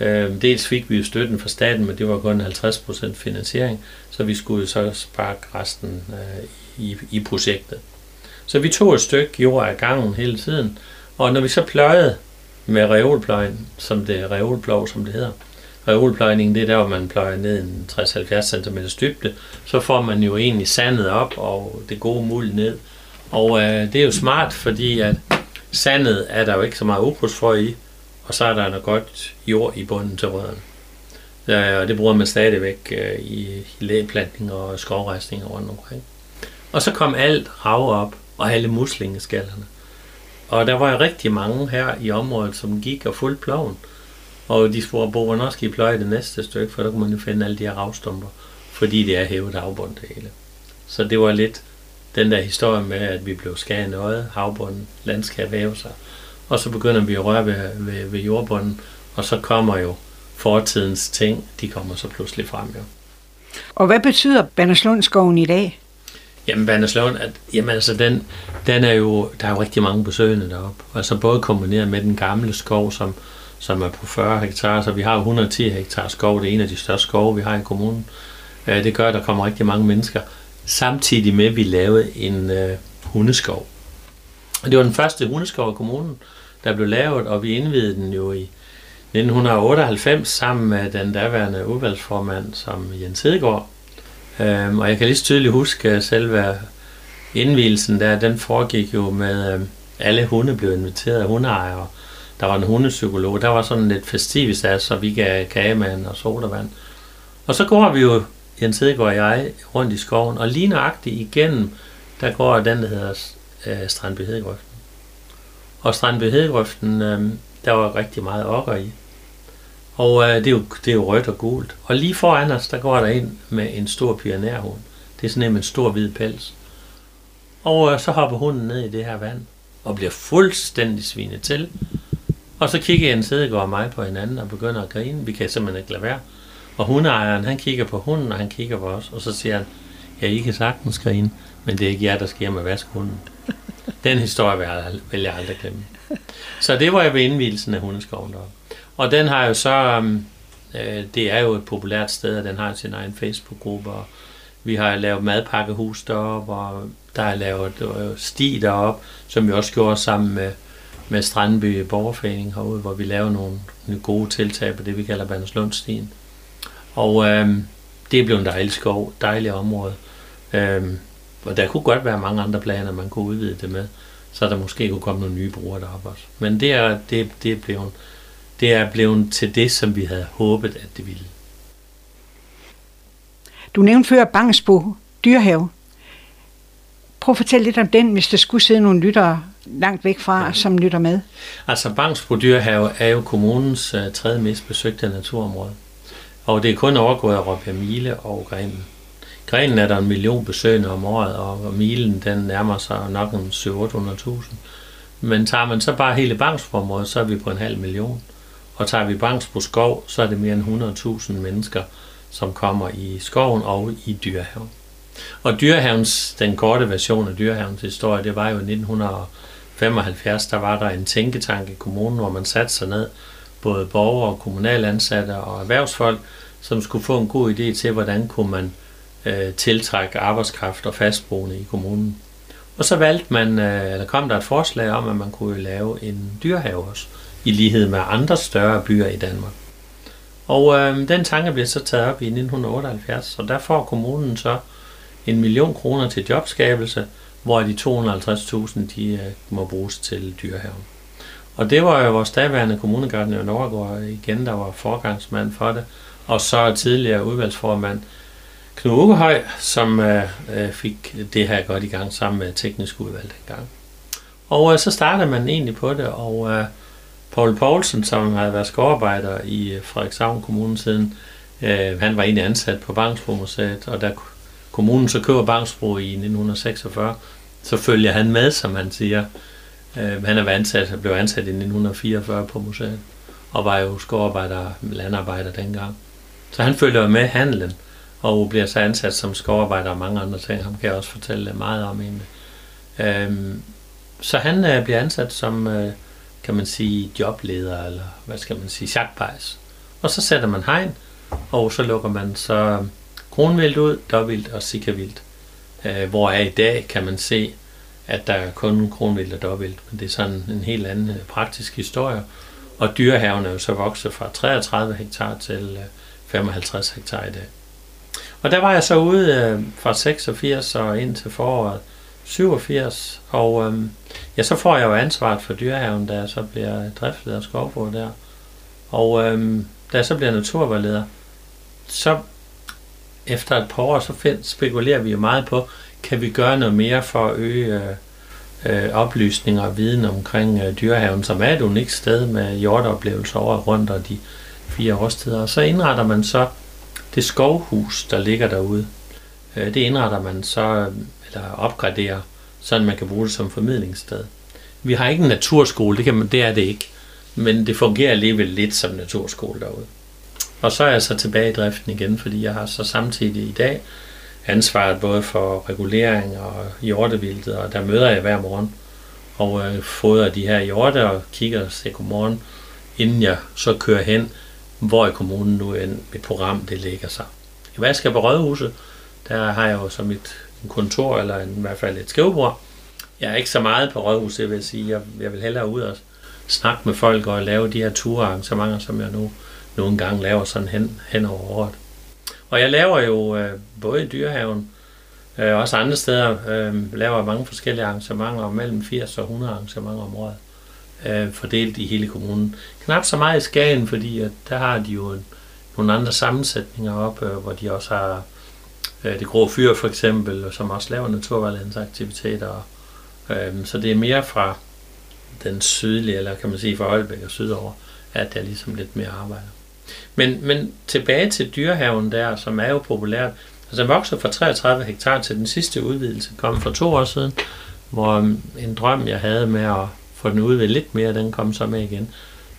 Øh, dels fik vi jo støtten fra staten, men det var kun 50% finansiering, så vi skulle så sparke resten øh, i, i projektet. Så vi tog et stykke jord af gangen hele tiden, og når vi så pløjede med reolpløjen, som det er reolplov, som det hedder, reolpløjningen, det er der, hvor man pløjer ned en 60-70 cm dybde, så får man jo egentlig sandet op og det gode muld ned. Og øh, det er jo smart, fordi at sandet er der jo ikke så meget ukrudtsfrø i, og så er der noget godt jord i bunden til rødderne. Ja, og det bruger man stadigvæk øh, i, i lægeplantning og skovrejsning rundt omkring. Og så kom alt rav op, og alle muslingeskallerne. Og der var rigtig mange her i området, som gik og fulgte ploven. Og de spurgte, hvor hvornår skal I pløje det næste stykke, for der kunne man jo finde alle de her ravstumper, fordi det er hævet afbund det hele. Så det var lidt den der historie med, at vi blev skæret noget, havbunden, landskab væve sig. Og så begynder vi at røre ved, ved, ved jordbunden, og så kommer jo fortidens ting, de kommer så pludselig frem jo. Og hvad betyder Banderslundskoven i dag? Jamen Banderslund, at, jamen altså den, den er jo, der er jo rigtig mange besøgende deroppe. Altså både kombineret med den gamle skov, som, som er på 40 hektar, så vi har 110 hektar skov, det er en af de største skove, vi har i kommunen. Øh, det gør, at der kommer rigtig mange mennesker. Samtidig med, at vi lavede en øh, hundeskov. Og det var den første hundeskov i kommunen, der blev lavet, og vi indvidede den jo i 1998 sammen med den daværende udvalgsformand som Jens Hedegaard. Øhm, og jeg kan lige så tydeligt huske, at selve indvielsen der, den foregik jo med, øh, alle hunde blev inviteret af hundeejere. Der var en hundepsykolog, der var sådan lidt festivt så vi gav kagemand og sodavand. Og så går vi jo, Jens Hedegaard og jeg, rundt i skoven, og lige nøjagtigt igennem, der går den, der hedder øh, Strandby Hedegrøften. Og Strandby Hedegrøften, øh, der var rigtig meget okker i. Og øh, det, er jo, det er jo rødt og gult. Og lige foran os, der går der ind med en stor pionærhund. Det er sådan en, en stor hvid pels. Og øh, så hopper hunden ned i det her vand, og bliver fuldstændig svinet til. Og så kigger en sædegård og mig på hinanden og begynder at grine. Vi kan simpelthen ikke lade være. Og hundeejeren, han kigger på hunden, og han kigger på os, og så siger han, ja, I kan sagtens grine, men det er ikke jer, der sker med vaskhunden. Den historie vil jeg, vil jeg aldrig glemme. Så det var jeg ved indvielsen af hundeskoven deroppe. Og den har jo så, um, øh, det er jo et populært sted, og den har sin egen Facebook-gruppe, og vi har lavet madpakkehus deroppe, og der er lavet øh, sti deroppe, som vi også gjorde sammen med, med Strandby Borgerforening herude, hvor vi laver nogle, nogle gode tiltag på det, vi kalder Banderslundstien. Og øh, det er blevet en dejlig skov, dejligt område. Øh, og der kunne godt være mange andre planer, man kunne udvide det med, så der måske kunne komme nogle nye brugere deroppe også. Men det er, det, det er blevet det er blevet til det, som vi havde håbet, at det ville. Du nævnte før Bangsbo dyrehave. Prøv at fortælle lidt om den, hvis der skulle sidde nogle lyttere langt væk fra, ja. som lytter med. Altså Bangsbro Dyrehave er jo kommunens uh, tredje mest besøgte naturområde. Og det er kun overgået af Råbjerg Mile og Grenen. Grenen er der en million besøgende om året, og Milen den nærmer sig nok en 700-800.000. Men tager man så bare hele Bangsbro-området, så er vi på en halv million. Og tager vi Bangsbro Skov, så er det mere end 100.000 mennesker, som kommer i skoven og i dyrehaven. Og dyrehavens, den korte version af dyrehavens historie, det var jo i 1975, der var der en tænketank i kommunen, hvor man satte sig ned, både borgere, kommunalansatte og erhvervsfolk, som skulle få en god idé til, hvordan kunne man øh, tiltrække arbejdskraft og fastboende i kommunen. Og så valgte man, øh, eller kom der et forslag om, at man kunne lave en dyrehave også, i lighed med andre større byer i Danmark. Og øh, den tanke blev så taget op i 1978, og der får kommunen så en million kroner til jobskabelse, hvor de 250.000 de øh, må bruges til dyrehaven. Og det var jo vores daværende kommunegartner Norgård igen, der var forgangsmand for det, og så tidligere udvalgsformand Knud Ukehøj, som øh, øh, fik det her godt i gang sammen med teknisk udvalg dengang. Og øh, så startede man egentlig på det, og øh, Paul Poulsen, som havde været skovarbejder i øh, Frederikshavn Kommune siden, øh, han var egentlig ansat på Bangsbo Museet, og der kommunen så køber Bangsbro i 1946, så følger han med, som han siger. Øh, han er ansat, blev ansat i 1944 på museet, og var jo skovarbejder, landarbejder dengang. Så han følger med handlen, og bliver så ansat som skovarbejder og mange andre ting. Ham kan jeg også fortælle meget om egentlig. Øhm, så han øh, bliver ansat som, øh, kan man sige, jobleder, eller hvad skal man sige, jagtbejs. Og så sætter man hegn, og så lukker man så kronvildt ud, dobbelt og sikkervildt. Øh, hvor er i dag kan man se, at der er kun kronvildt og dobbelt, men det er sådan en helt anden øh, praktisk historie. Og dyrehaven er jo så vokset fra 33 hektar til øh, 55 hektar i dag. Og der var jeg så ude øh, fra 86 og ind til foråret 87, og øh, ja, så får jeg jo ansvaret for dyrehaven, da jeg så bliver driftleder skovbrug der. Og øh, da jeg så bliver naturvejleder, så efter et par år, så find, spekulerer vi jo meget på, kan vi gøre noget mere for at øge øh, øh, oplysninger og viden omkring øh, dyrehaven, som er et unikt sted med hjorteoplevelser over rundt og de fire årstider. Og så indretter man så det skovhus, der ligger derude. Øh, det indretter man så, eller opgraderer, så man kan bruge det som formidlingssted. Vi har ikke en naturskole, det, kan man, det er det ikke. Men det fungerer alligevel lidt som naturskole derude. Og så er jeg så tilbage i driften igen, fordi jeg har så samtidig i dag ansvaret både for regulering og hjortevildet, og der møder jeg hver morgen og øh, fodrer de her hjorte og kigger og siger godmorgen, inden jeg så kører hen, hvor i kommunen nu end mit program det ligger sig. I Vasker på Rødhuset, der har jeg jo som et kontor, eller en, i hvert fald et skrivebord. Jeg er ikke så meget på Rødhuset, vil jeg sige. Jeg, jeg vil hellere ud og snakke med folk og lave de her turarrangementer, som jeg nu nogle gange laver sådan hen, hen over året. Og jeg laver jo øh, både i dyrehaven, øh, også andre steder, øh, laver mange forskellige arrangementer, mellem 80 og 100 arrangementer om året, øh, fordelt i hele kommunen. Knap så meget i Skagen, fordi at der har de jo en, nogle andre sammensætninger op, øh, hvor de også har øh, det grå fyr for eksempel, som også laver naturvejledningsaktiviteter. Øh, så det er mere fra den sydlige, eller kan man sige fra Holbæk og sydover, at der er ligesom lidt mere arbejde. Men, men tilbage til dyrehaven der, som er jo populært. Altså den vokser fra 33 hektar til den sidste udvidelse, kom for to år siden, hvor øhm, en drøm, jeg havde med at få den udvidet lidt mere, den kom så med igen.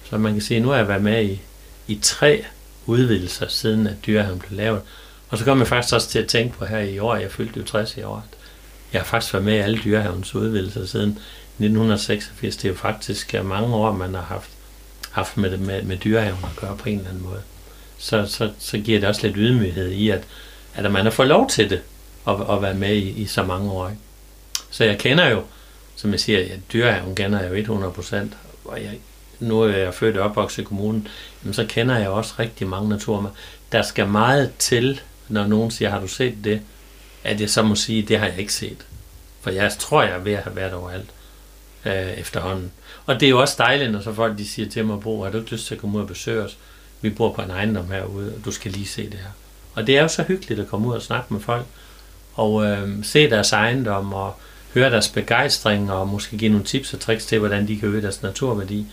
Så man kan sige, at nu har jeg været med i, i tre udvidelser, siden at dyrehaven blev lavet. Og så kom jeg faktisk også til at tænke på her i år, jeg fyldte jo 60 i år, jeg har faktisk været med i alle dyrehavens udvidelser siden 1986. Det er jo faktisk øh, mange år, man har haft haft med, med, med dyrehaven at gøre på en eller anden måde, så, så, så giver det også lidt ydmyghed i, at, at man har fået lov til det, at, at være med i, i så mange år. Ikke? Så jeg kender jo, som jeg siger, at dyrehaven kender jeg jo 100%, og jeg, nu er jeg født og opvokset i kommunen, jamen så kender jeg også rigtig mange naturmer. Der skal meget til, når nogen siger, har du set det, at jeg så må sige, det har jeg ikke set. For jeg tror, jeg er ved at have været overalt øh, efterhånden. Og det er jo også dejligt, når så folk de siger til mig, Bo, har du ikke lyst til at komme ud og besøge os? Vi bor på en ejendom herude, og du skal lige se det her. Og det er jo så hyggeligt at komme ud og snakke med folk, og øh, se deres ejendom, og høre deres begejstring og måske give nogle tips og tricks til, hvordan de kan øge deres naturværdi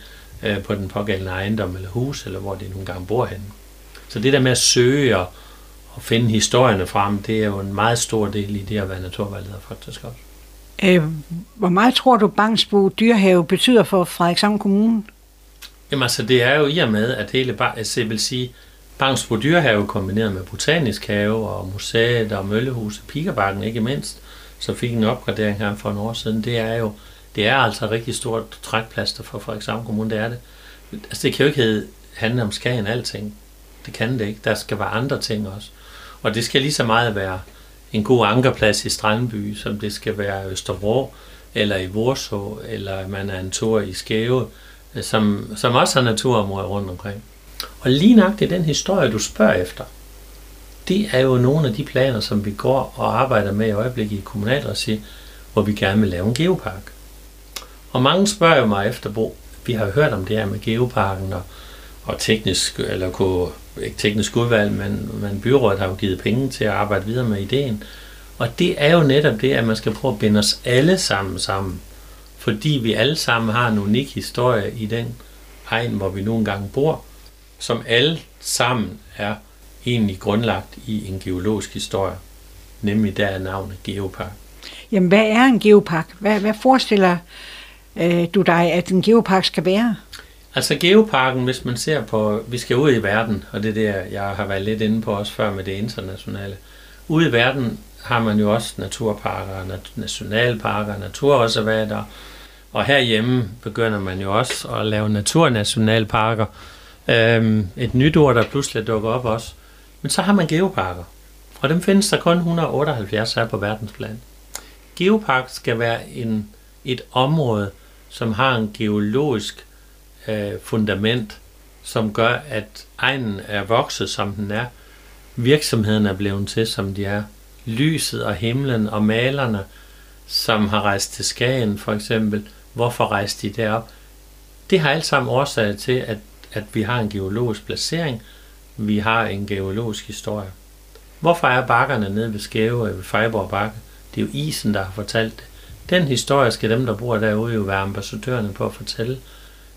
øh, på den pågældende ejendom eller hus, eller hvor de nogle gange bor henne. Så det der med at søge og, og finde historierne frem, det er jo en meget stor del i det at være naturvejleder faktisk også. Øh, hvor meget tror du, Bangsbo Dyrehave betyder for Frederikshavn Kommune? Jamen altså, det er jo i og med, at hele, altså, jeg vil sige, Bangsbo Dyrehave kombineret med Botanisk Have og museet og Møllehuset, Pikerbakken ikke mindst, så fik en opgradering her for en år siden, det er jo, det er altså et rigtig stort trækplaster for Frederikshavn Kommune, det er det. Altså, det kan jo ikke hedde, handle om Skagen alting. Det kan det ikke. Der skal være andre ting også. Og det skal lige så meget være en god ankerplads i Strandby, som det skal være Østerbro, eller i Vorså, eller man er en tur i Skæve, øh, som, som også har naturområder rundt omkring. Og lige nok det den historie, du spørger efter. Det er jo nogle af de planer, som vi går og arbejder med i øjeblikket i kommunalregi, hvor vi gerne vil lave en geopark. Og mange spørger jo mig efter, Bo, vi har hørt om det her med geoparken og, og teknisk, eller kunne, ikke teknisk udvalg, men, men byrådet har jo givet penge til at arbejde videre med ideen. Og det er jo netop det, at man skal prøve at binde os alle sammen sammen. Fordi vi alle sammen har en unik historie i den egen, hvor vi nogle gange bor, som alle sammen er egentlig grundlagt i en geologisk historie. Nemlig der er navnet Geopark. Jamen, hvad er en geopark? Hvad, hvad forestiller øh, du dig, at en geopark skal være? Altså geoparken, hvis man ser på, vi skal ud i verden, og det er det, jeg har været lidt inde på også før med det internationale. Ude i verden har man jo også naturparker, nationalparker, naturreservater, og herhjemme begynder man jo også at lave naturnationalparker. Øhm, et nyt ord, der pludselig dukker op også. Men så har man geoparker, og dem findes der kun 178 her på verdensplan. Geopark skal være en, et område, som har en geologisk øh, fundament, som gør, at egnen er vokset, som den er. Virksomheden er blevet til, som de er. Lyset og himlen og malerne, som har rejst til Skagen for eksempel, hvorfor rejste de derop? Det har alt sammen årsag til, at, at vi har en geologisk placering, vi har en geologisk historie. Hvorfor er bakkerne nede ved Skæve ved Fejborg Bakke? Det er jo isen, der har fortalt det. Den historie skal dem, der bor derude, jo være ambassadørerne på at fortælle.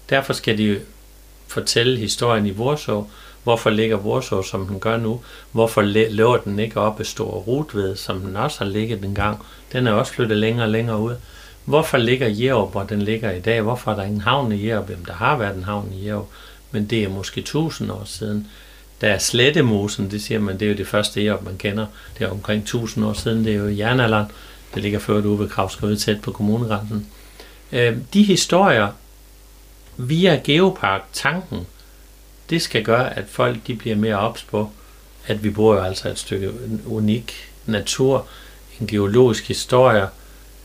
Derfor skal de fortælle historien i Vorsov. Hvorfor ligger Vorsov, som den gør nu? Hvorfor løber den ikke op i Stor Rutved, som den også har ligget en gang? Den er også flyttet længere og længere ud. Hvorfor ligger Jerup, hvor den ligger i dag? Hvorfor er der ingen havn i Jerup? Jamen, der har været en havn i Jerup, men det er måske tusind år siden. Der er slettemosen, det siger man, det er jo det første Jerup, man kender. Det er omkring 1000 år siden, det er jo jernalderen. Det ligger før ude ved Kravskøde, tæt på kommunegrænsen. Øh, de historier via Geopark-tanken, det skal gøre, at folk de bliver mere ops på, at vi bor jo altså et stykke unik natur, en geologisk historie.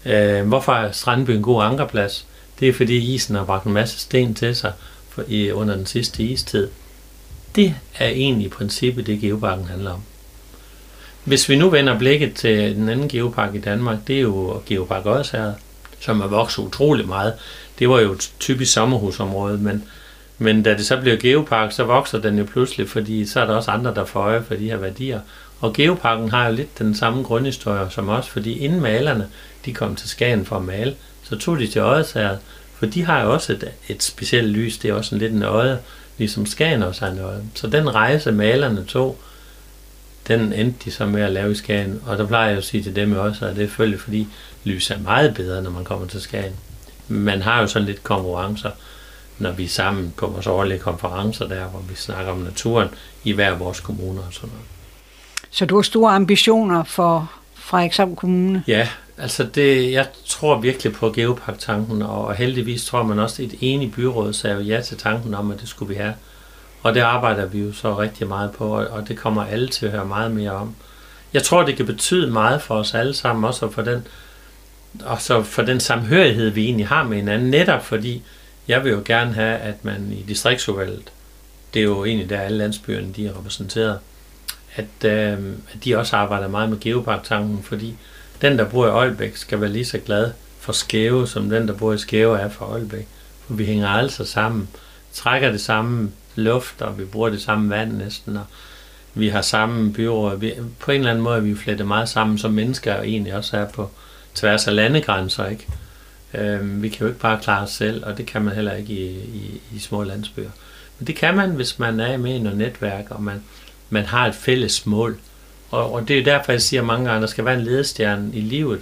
Øh, hvorfor er Strandby en god ankerplads? Det er fordi isen har bragt en masse sten til sig for, i, under den sidste istid. Det er egentlig i princippet det, geoparken handler om. Hvis vi nu vender blikket til den anden geopark i Danmark, det er jo Geopark Odsherred, som er vokset utrolig meget. Det var jo et typisk sommerhusområde, men, men da det så blev geopark, så vokser den jo pludselig, fordi så er der også andre, der får øje for de her værdier. Og geoparken har jo lidt den samme grundhistorie som os, fordi inden malerne de kom til Skagen for at male, så tog de til Odsherred, for de har jo også et, et specielt lys, det er også en lidt en øje, ligesom Skagen også har en øje. Så den rejse malerne tog, den endte de så med at lave i Skagen. Og der plejer jeg at sige til dem også, at det er selvfølgelig fordi lys er meget bedre, når man kommer til Skagen. Man har jo sådan lidt konkurrencer, når vi er sammen på vores årlige konferencer der, hvor vi snakker om naturen i hver vores kommuner og sådan noget. Så du har store ambitioner for Frederikshavn Kommune? Ja, altså det, jeg tror virkelig på geopark-tanken, og heldigvis tror man også, et enigt byråd sagde ja til tanken om, at det skulle vi have. Og det arbejder vi jo så rigtig meget på, og det kommer alle til at høre meget mere om. Jeg tror, det kan betyde meget for os alle sammen, også for den, og så for den samhørighed, vi egentlig har med hinanden, netop fordi jeg vil jo gerne have, at man i distriktsudvalget, det er jo egentlig der alle landsbyerne de er repræsenteret, at, øh, at de også arbejder meget med geoparktanken, fordi den, der bor i Aalbæk, skal være lige så glad for Skæve, som den, der bor i Skæve er for Aalbæk. For vi hænger altså sammen, trækker det samme luft, og vi bruger det samme vand næsten, og vi har samme byråd. Vi, på en eller anden måde er vi flettet meget sammen som mennesker, egentlig også er på tværs af landegrænser, ikke? Øh, vi kan jo ikke bare klare os selv, og det kan man heller ikke i, i, i små landsbyer. Men det kan man, hvis man er med i noget netværk, og man, man har et fælles mål. Og, og det er derfor, jeg siger mange gange, at der skal være en ledestjerne i livet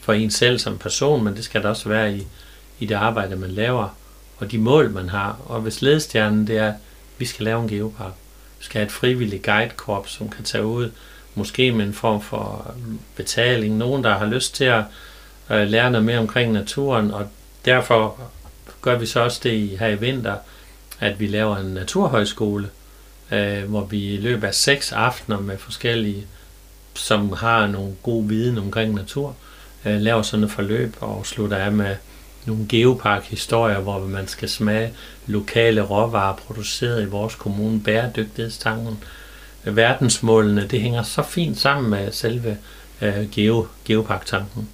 for en selv som person, men det skal der også være i, i det arbejde, man laver, og de mål, man har. Og hvis ledestjernen det er, at vi skal lave en geopark, vi skal have et frivilligt guidekorps, som kan tage ud, måske med en form for betaling, nogen, der har lyst til at øh, lære noget mere omkring naturen, og derfor gør vi så også det her i vinter, at vi laver en naturhøjskole, øh, hvor vi i løbet af seks aftener med forskellige, som har nogle god viden omkring natur, øh, laver sådan et forløb og slutter af med nogle geopark-historier, hvor man skal smage lokale råvarer produceret i vores kommune, bæredygtighedstanken, verdensmålene, det hænger så fint sammen med selve øh, geo, geopark-tanken.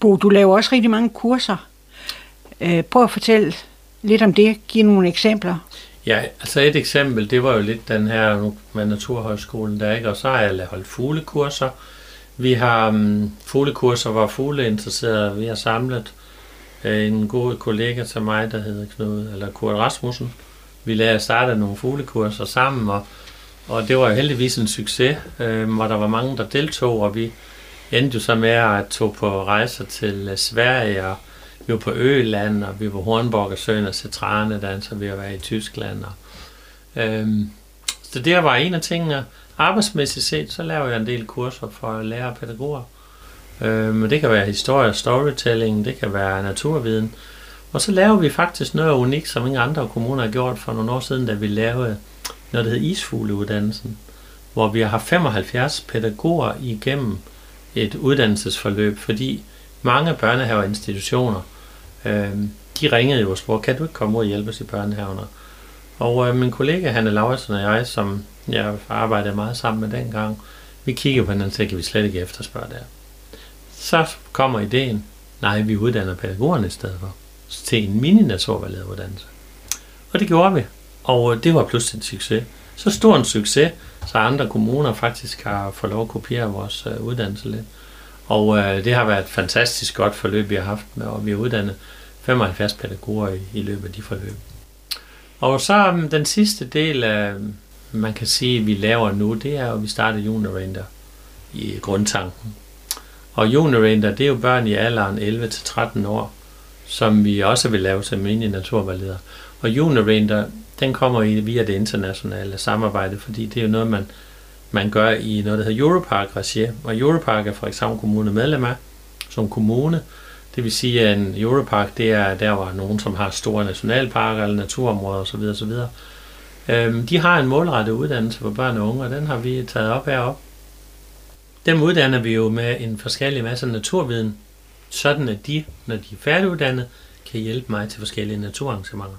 Bo, du laver også rigtig mange kurser. Øh, prøv at fortælle lidt om det. Giv nogle eksempler. Ja, altså et eksempel, det var jo lidt den her med Naturhøjskolen der, ikke? Og så har jeg holdt fuglekurser. Vi har um, fuglekurser, hvor fugle interesserede. Vi har samlet uh, en god kollega til mig, der hedder Knud, eller Kurt Rasmussen. Vi lavede starte nogle fuglekurser sammen, og, og det var jo heldigvis en succes, øh, hvor der var mange, der deltog, og vi endte jo så med at tog på rejser til øh, Sverige og vi var på Øland, og vi var Hornborg og Søen og Cetrane, danser vi var i Tyskland. Og, øh, så det var en af tingene. Arbejdsmæssigt set, så laver jeg en del kurser for lærere og pædagoger. Øhm, det kan være historie, storytelling, det kan være naturviden. Og så laver vi faktisk noget unikt, som ingen andre kommuner har gjort for nogle år siden, da vi lavede noget, der hedder isfugleuddannelsen, hvor vi har 75 pædagoger igennem et uddannelsesforløb, fordi mange børnehaver og institutioner Øh, de ringede jo og spurgte, kan du ikke komme ud og hjælpe os i børnehaverne? Og øh, min kollega Hanne Lauritsen og jeg, som jeg arbejdede meget sammen med dengang, vi kiggede på hinanden og sagde, kan vi slet ikke efterspørge der. Så kommer ideen, nej, vi uddanner pædagogerne i stedet for, til en mini-naturvejlederuddannelse. Og det gjorde vi, og øh, det var pludselig en succes. Så stor en succes, så andre kommuner faktisk har fået lov at kopiere vores øh, uddannelse lidt. Og øh, det har været et fantastisk godt forløb, vi har haft med, og vi har uddannet 75 pædagoger i, i løbet af de forløb. Og så um, den sidste del af, mm, man kan sige, vi laver nu, det er at vi starter Ranger i grundtanken. Og Unirender, det er jo børn i alderen 11-13 år, som vi også vil lave som mini naturvejleder. Og Unirender, den kommer i via det internationale samarbejde, fordi det er jo noget, man man gør i noget, der hedder Europark regi. Og Europark er eksempel Kommune medlem af som kommune. Det vil sige, at en Europark, det er der, hvor nogen, som har store nationalparker eller naturområder osv. osv. Øhm, de har en målrettet uddannelse for børn og unge, og den har vi taget op heroppe. Dem uddanner vi jo med en forskellig masse naturviden, sådan at de, når de er færdiguddannet, kan hjælpe mig til forskellige naturarrangementer.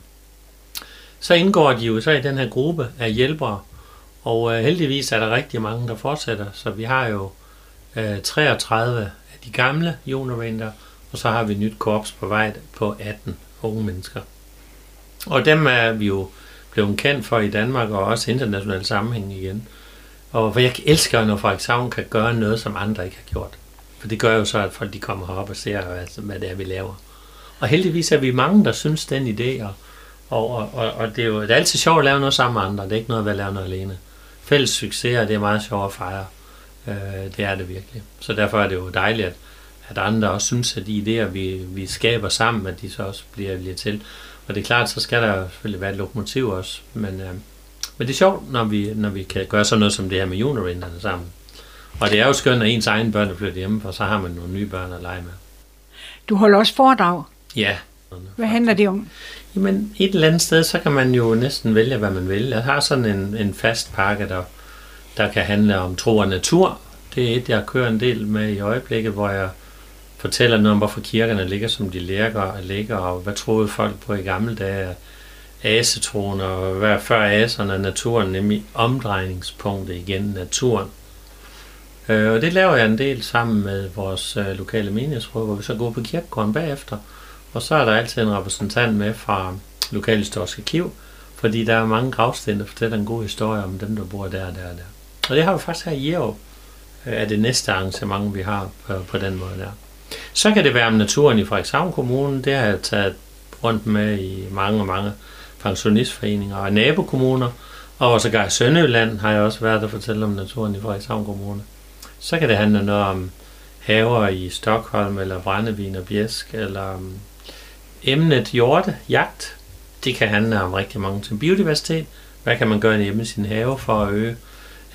Så indgår de jo så i den her gruppe af hjælpere, og øh, heldigvis er der rigtig mange, der fortsætter, så vi har jo øh, 33 af de gamle Jonerventer, og så har vi et nyt korps på vej på 18 unge mennesker. Og dem er vi jo blevet kendt for i Danmark, og også international sammenhæng igen. Og for jeg elsker, når Frederikshavn kan gøre noget, som andre ikke har gjort. For det gør jo så, at folk de kommer herop og ser, hvad det er, vi laver. Og heldigvis er vi mange, der synes den idé, og, og, og, og det er jo det er altid sjovt at lave noget sammen med andre. Det er ikke noget at lave noget alene fælles succes, og det er meget sjovt at fejre. Øh, det er det virkelig. Så derfor er det jo dejligt, at, at andre også synes, at de idéer, vi, vi skaber sammen, at de så også bliver, bliver til. Og det er klart, så skal der selvfølgelig være et lokomotiv også. Men, øh, men det er sjovt, når vi, når vi kan gøre sådan noget som det her med juniorvinterne sammen. Og det er jo skønt, at ens egen børn er flyttet hjemme, for så har man nogle nye børn at lege med. Du holder også foredrag. Ja. Hvad handler det om? Jamen, et eller andet sted, så kan man jo næsten vælge, hvad man vil. Jeg har sådan en, en fast pakke, der, der kan handle om tro og natur. Det er et, jeg kører en del med i øjeblikket, hvor jeg fortæller noget om, hvorfor kirkerne ligger, som de ligger, ligger og hvad troede folk på i gamle dage. Asetroen, og hvad før aserne og naturen, nemlig omdrejningspunktet igen, naturen. Øh, og det laver jeg en del sammen med vores øh, lokale menighedsråd, hvor vi så går på kirkegården bagefter, og så er der altid en repræsentant med fra Lokalhistorisk Arkiv, fordi der er mange gravsten, der fortæller en god historie om dem, der bor der og der og der. Og det har vi faktisk her i Jerup. Øh, er det næste arrangement, vi har på, på den måde der. Så kan det være om naturen i Frederikshavn Kommune. Det har jeg taget rundt med i mange og mange pensionistforeninger og nabokommuner. Og også i Sønderjylland har jeg også været og fortælle om naturen i Frederikshavn Kommune. Så kan det handle noget om haver i Stockholm, eller brændevin og bjæsk, eller um, emnet hjorte, jagt. Det kan handle om rigtig mange ting. Biodiversitet. Hvad kan man gøre hjemme i sin have for at øge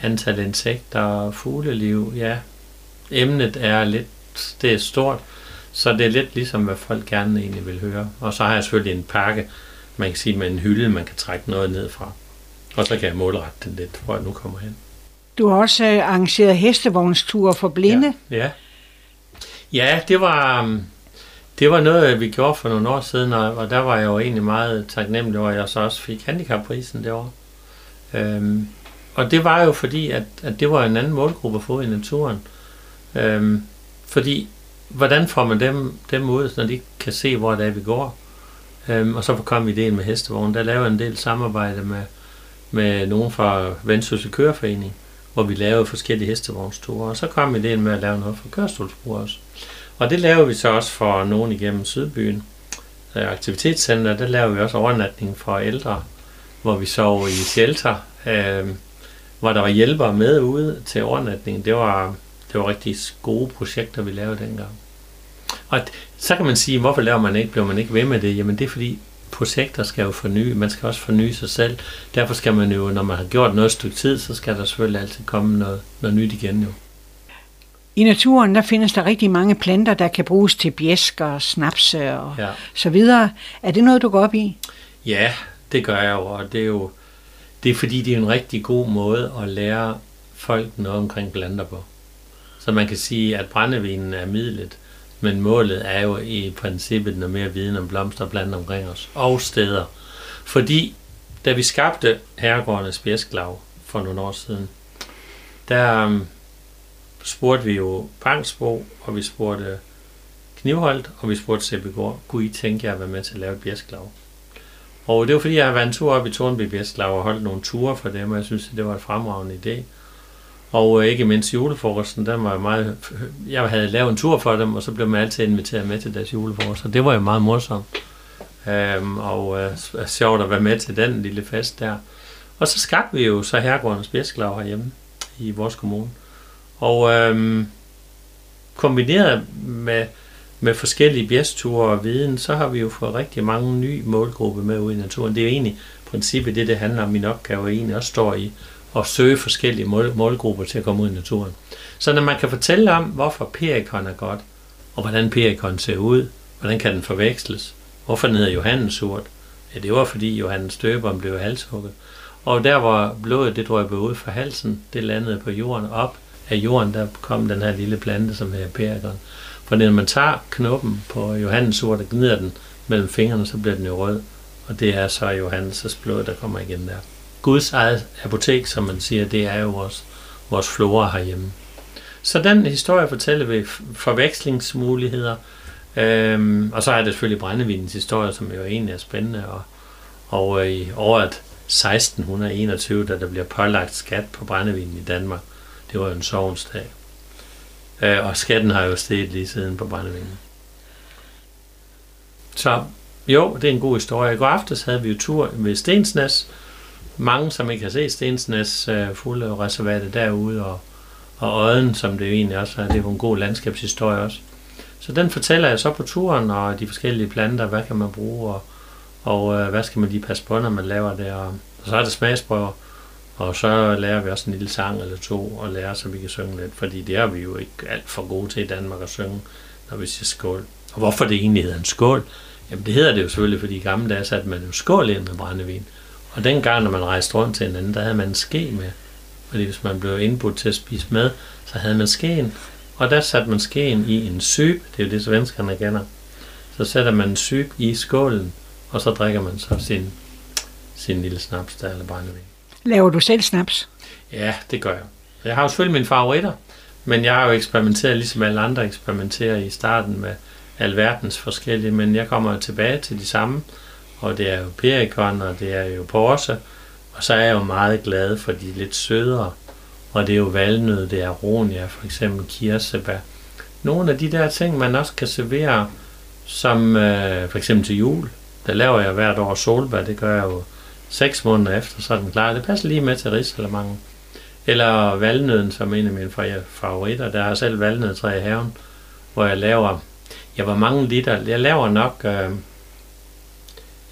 antal insekter og fugleliv? Ja, emnet er lidt, det er stort, så det er lidt ligesom, hvad folk gerne egentlig vil høre. Og så har jeg selvfølgelig en pakke, man kan sige med en hylde, man kan trække noget ned fra. Og så kan jeg målrette den lidt, hvor jeg nu kommer hen. Du har også øh, arrangeret hestevognsture for blinde. Ja, ja. ja det var... Det var noget, vi gjorde for nogle år siden, og der var jeg jo egentlig meget taknemmelig over, at jeg så også fik handicapprisen derovre. Øhm, og det var jo fordi, at, at det var en anden målgruppe at få i naturen. Øhm, fordi, hvordan får man dem, dem ud, når de kan se, hvor det er, vi går? Øhm, og så kom ideen med hestevognen. Der lavede en del samarbejde med, med nogen fra Vendsyssel Køreforening, hvor vi lavede forskellige hestevognsture. Og så kom ideen med at lave noget for kørestolsbrugere også. Og det laver vi så også for nogen igennem Sydbyen. Øh, Aktivitetscenter, der laver vi også overnatning for ældre, hvor vi sov i shelter, øh, hvor der var hjælpere med ude til overnatningen. Det var, det var rigtig gode projekter, vi lavede dengang. Og så kan man sige, hvorfor laver man ikke, bliver man ikke ved med det? Jamen det er fordi, projekter skal jo forny, man skal også forny sig selv. Derfor skal man jo, når man har gjort noget et stykke tid, så skal der selvfølgelig altid komme noget, noget nyt igen jo. I naturen der findes der rigtig mange planter, der kan bruges til bjæsker, snapse og ja. så videre. Er det noget, du går op i? Ja, det gør jeg jo, og det er jo det er fordi, det er en rigtig god måde at lære folk noget omkring planter på. Så man kan sige, at brændevinen er midlet, men målet er jo i princippet noget mere viden om blomster og planter omkring os og steder. Fordi da vi skabte Herregårdenes Bjæsklav for nogle år siden, der um, spurgte vi jo Bangsbo, og vi spurgte Knivholdt, og vi spurgte Sebegård, kunne I tænke jer at være med til at lave et bjæsklav? Og det var fordi, jeg har været en tur op i Tornby Bjæsklav og holdt nogle ture for dem, og jeg synes, det var en fremragende idé. Og øh, ikke mindst julefrokosten, den var meget... Jeg havde lavet en tur for dem, og så blev man altid inviteret med til deres julefrokost, og det var jo meget morsomt. Øhm, og øh, sjovt at være med til den lille fest der. Og så skabte vi jo så herregårdens bjæsklav herhjemme i vores kommune. Og øhm, kombineret med, med forskellige bjergsture og viden, så har vi jo fået rigtig mange nye målgrupper med ud i naturen. Det er jo egentlig princippet det, det handler om min opgave, og egentlig også står i at søge forskellige mål, målgrupper til at komme ud i naturen. Så når man kan fortælle om, hvorfor perikon er godt, og hvordan perikon ser ud, hvordan kan den forveksles, hvorfor den hedder Johannesurt, ja, det var fordi Johannes Døberen blev halshugget. Og der hvor blodet det drøbte ud fra halsen, det landede på jorden op af jorden, der kom den her lille plante, som hedder perikon. For når man tager knoppen på Johannesurt og gnider den mellem fingrene, så bliver den jo rød. Og det er så Johannes' blod, der kommer igen der. Guds eget apotek, som man siger, det er jo vores, vores flora herhjemme. Så den historie fortæller vi forvekslingsmuligheder, øhm, og så er det selvfølgelig brændevinens historie, som jo egentlig er spændende, og, og øh, i året 1621, da der bliver pålagt skat på brændevinen i Danmark, det var jo en sovensdag. Øh, og skatten har jo steget lige siden på brændevinen. Så jo, det er en god historie. I går aftes havde vi jo tur ved Stensnæs, mange, som ikke har set Stensnæs øh, fulde reservatet derude, og, og Odden, som det jo egentlig også er, det er jo en god landskabshistorie også. Så den fortæller jeg så på turen, og de forskellige planter, hvad kan man bruge, og, og øh, hvad skal man lige passe på, når man laver det, og, og så er det smagsprøver, og så lærer vi også en lille sang eller to, og lærer, så vi kan synge lidt, fordi det er vi jo ikke alt for gode til i Danmark at synge, når vi siger skål. Og hvorfor det egentlig hedder en skål? Jamen det hedder det jo selvfølgelig, fordi i gamle dage satte man jo skål ind med brændevin. Og dengang, når man rejste rundt til en der havde man en ske med. Fordi hvis man blev indbudt til at spise med, så havde man skeen. Og der satte man skeen i en syb, det er jo det, svenskerne kender. Så sætter man en syb i skålen, og så drikker man så sin, sin lille snaps der, eller brændevin. Laver du selv snaps? Ja, det gør jeg. Jeg har jo selvfølgelig mine favoritter, men jeg har jo eksperimenteret, ligesom alle andre eksperimenterer i starten med alverdens forskellige, men jeg kommer tilbage til de samme, og det er jo perikon, og det er jo Porsche, og så er jeg jo meget glad for de lidt sødere og det er jo valnød, det er aronia, for eksempel kirsebær. Nogle af de der ting, man også kan servere, som øh, for eksempel til jul, der laver jeg hvert år solbær, det gør jeg jo seks måneder efter, så er den klar. Det passer lige med til risalamangen. Eller valnøden, som er en af mine favoritter. Der har selv valnødtræ i haven, hvor jeg laver, jeg var mange liter, jeg laver nok, øh,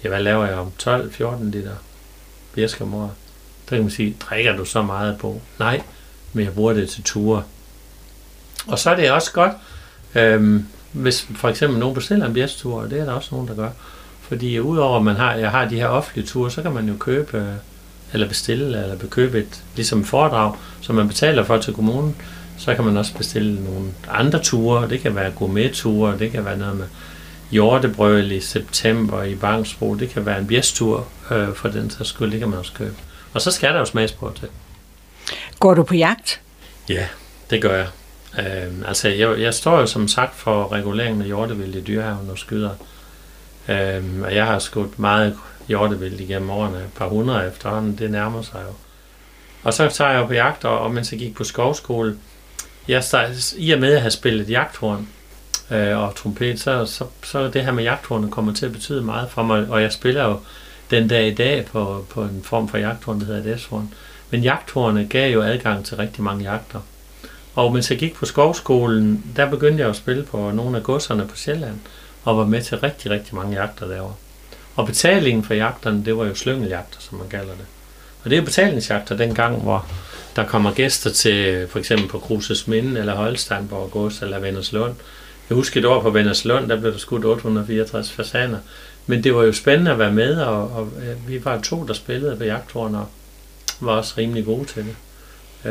ja, hvad laver jeg om 12-14 liter bjæskermor. Der kan man sige, drikker du så meget på? Nej, men jeg bruger det til ture. Og så er det også godt, øh, hvis for eksempel nogen bestiller en bjergstur, og det er der også nogen, der gør. Fordi udover at man har, jeg har de her offentlige ture, så kan man jo købe, eller bestille, eller bekøbe et, ligesom foredrag, som man betaler for til kommunen. Så kan man også bestille nogle andre ture. Det kan være gourmet-ture, det kan være noget med hjortebrøl i september i Bangsbro. Det kan være en bjæstur øh, for den så skulle det kan man også købe. Og så skal der jo på til. Går du på jagt? Ja, det gør jeg. Øh, altså, jeg, jeg står jo som sagt for reguleringen af hjortevildt i dyrehaven og skyder. Øh, Øhm, og jeg har skudt meget hjortevildt igennem årene, et par hundrede efterhånden, det nærmer sig jo. Og så tager jeg på jagt, og, og mens jeg gik på skovskole, jeg start, i og med at have spillet jagthorn øh, og trompet, så, så, så det her med jagthornet kommer til at betyde meget for mig, og jeg spiller jo den dag i dag på, på en form for jagthorn, der hedder et S-horn. Men jagthornet gav jo adgang til rigtig mange jagter. Og mens jeg gik på skovskolen, der begyndte jeg at spille på nogle af godserne på Sjælland, og var med til rigtig, rigtig mange jagter derovre. Og betalingen for jagterne, det var jo slyngeljagter, som man kalder det. Og det er betalingsjagter dengang, hvor der kommer gæster til for eksempel på Kruses Minde, eller Holsteinborg Gods, eller Vennerslund. Jeg husker et år på Vennerslund, der blev der skudt 864 fasaner. Men det var jo spændende at være med, og, og øh, vi var to, der spillede på jagthorn, og var også rimelig gode til det.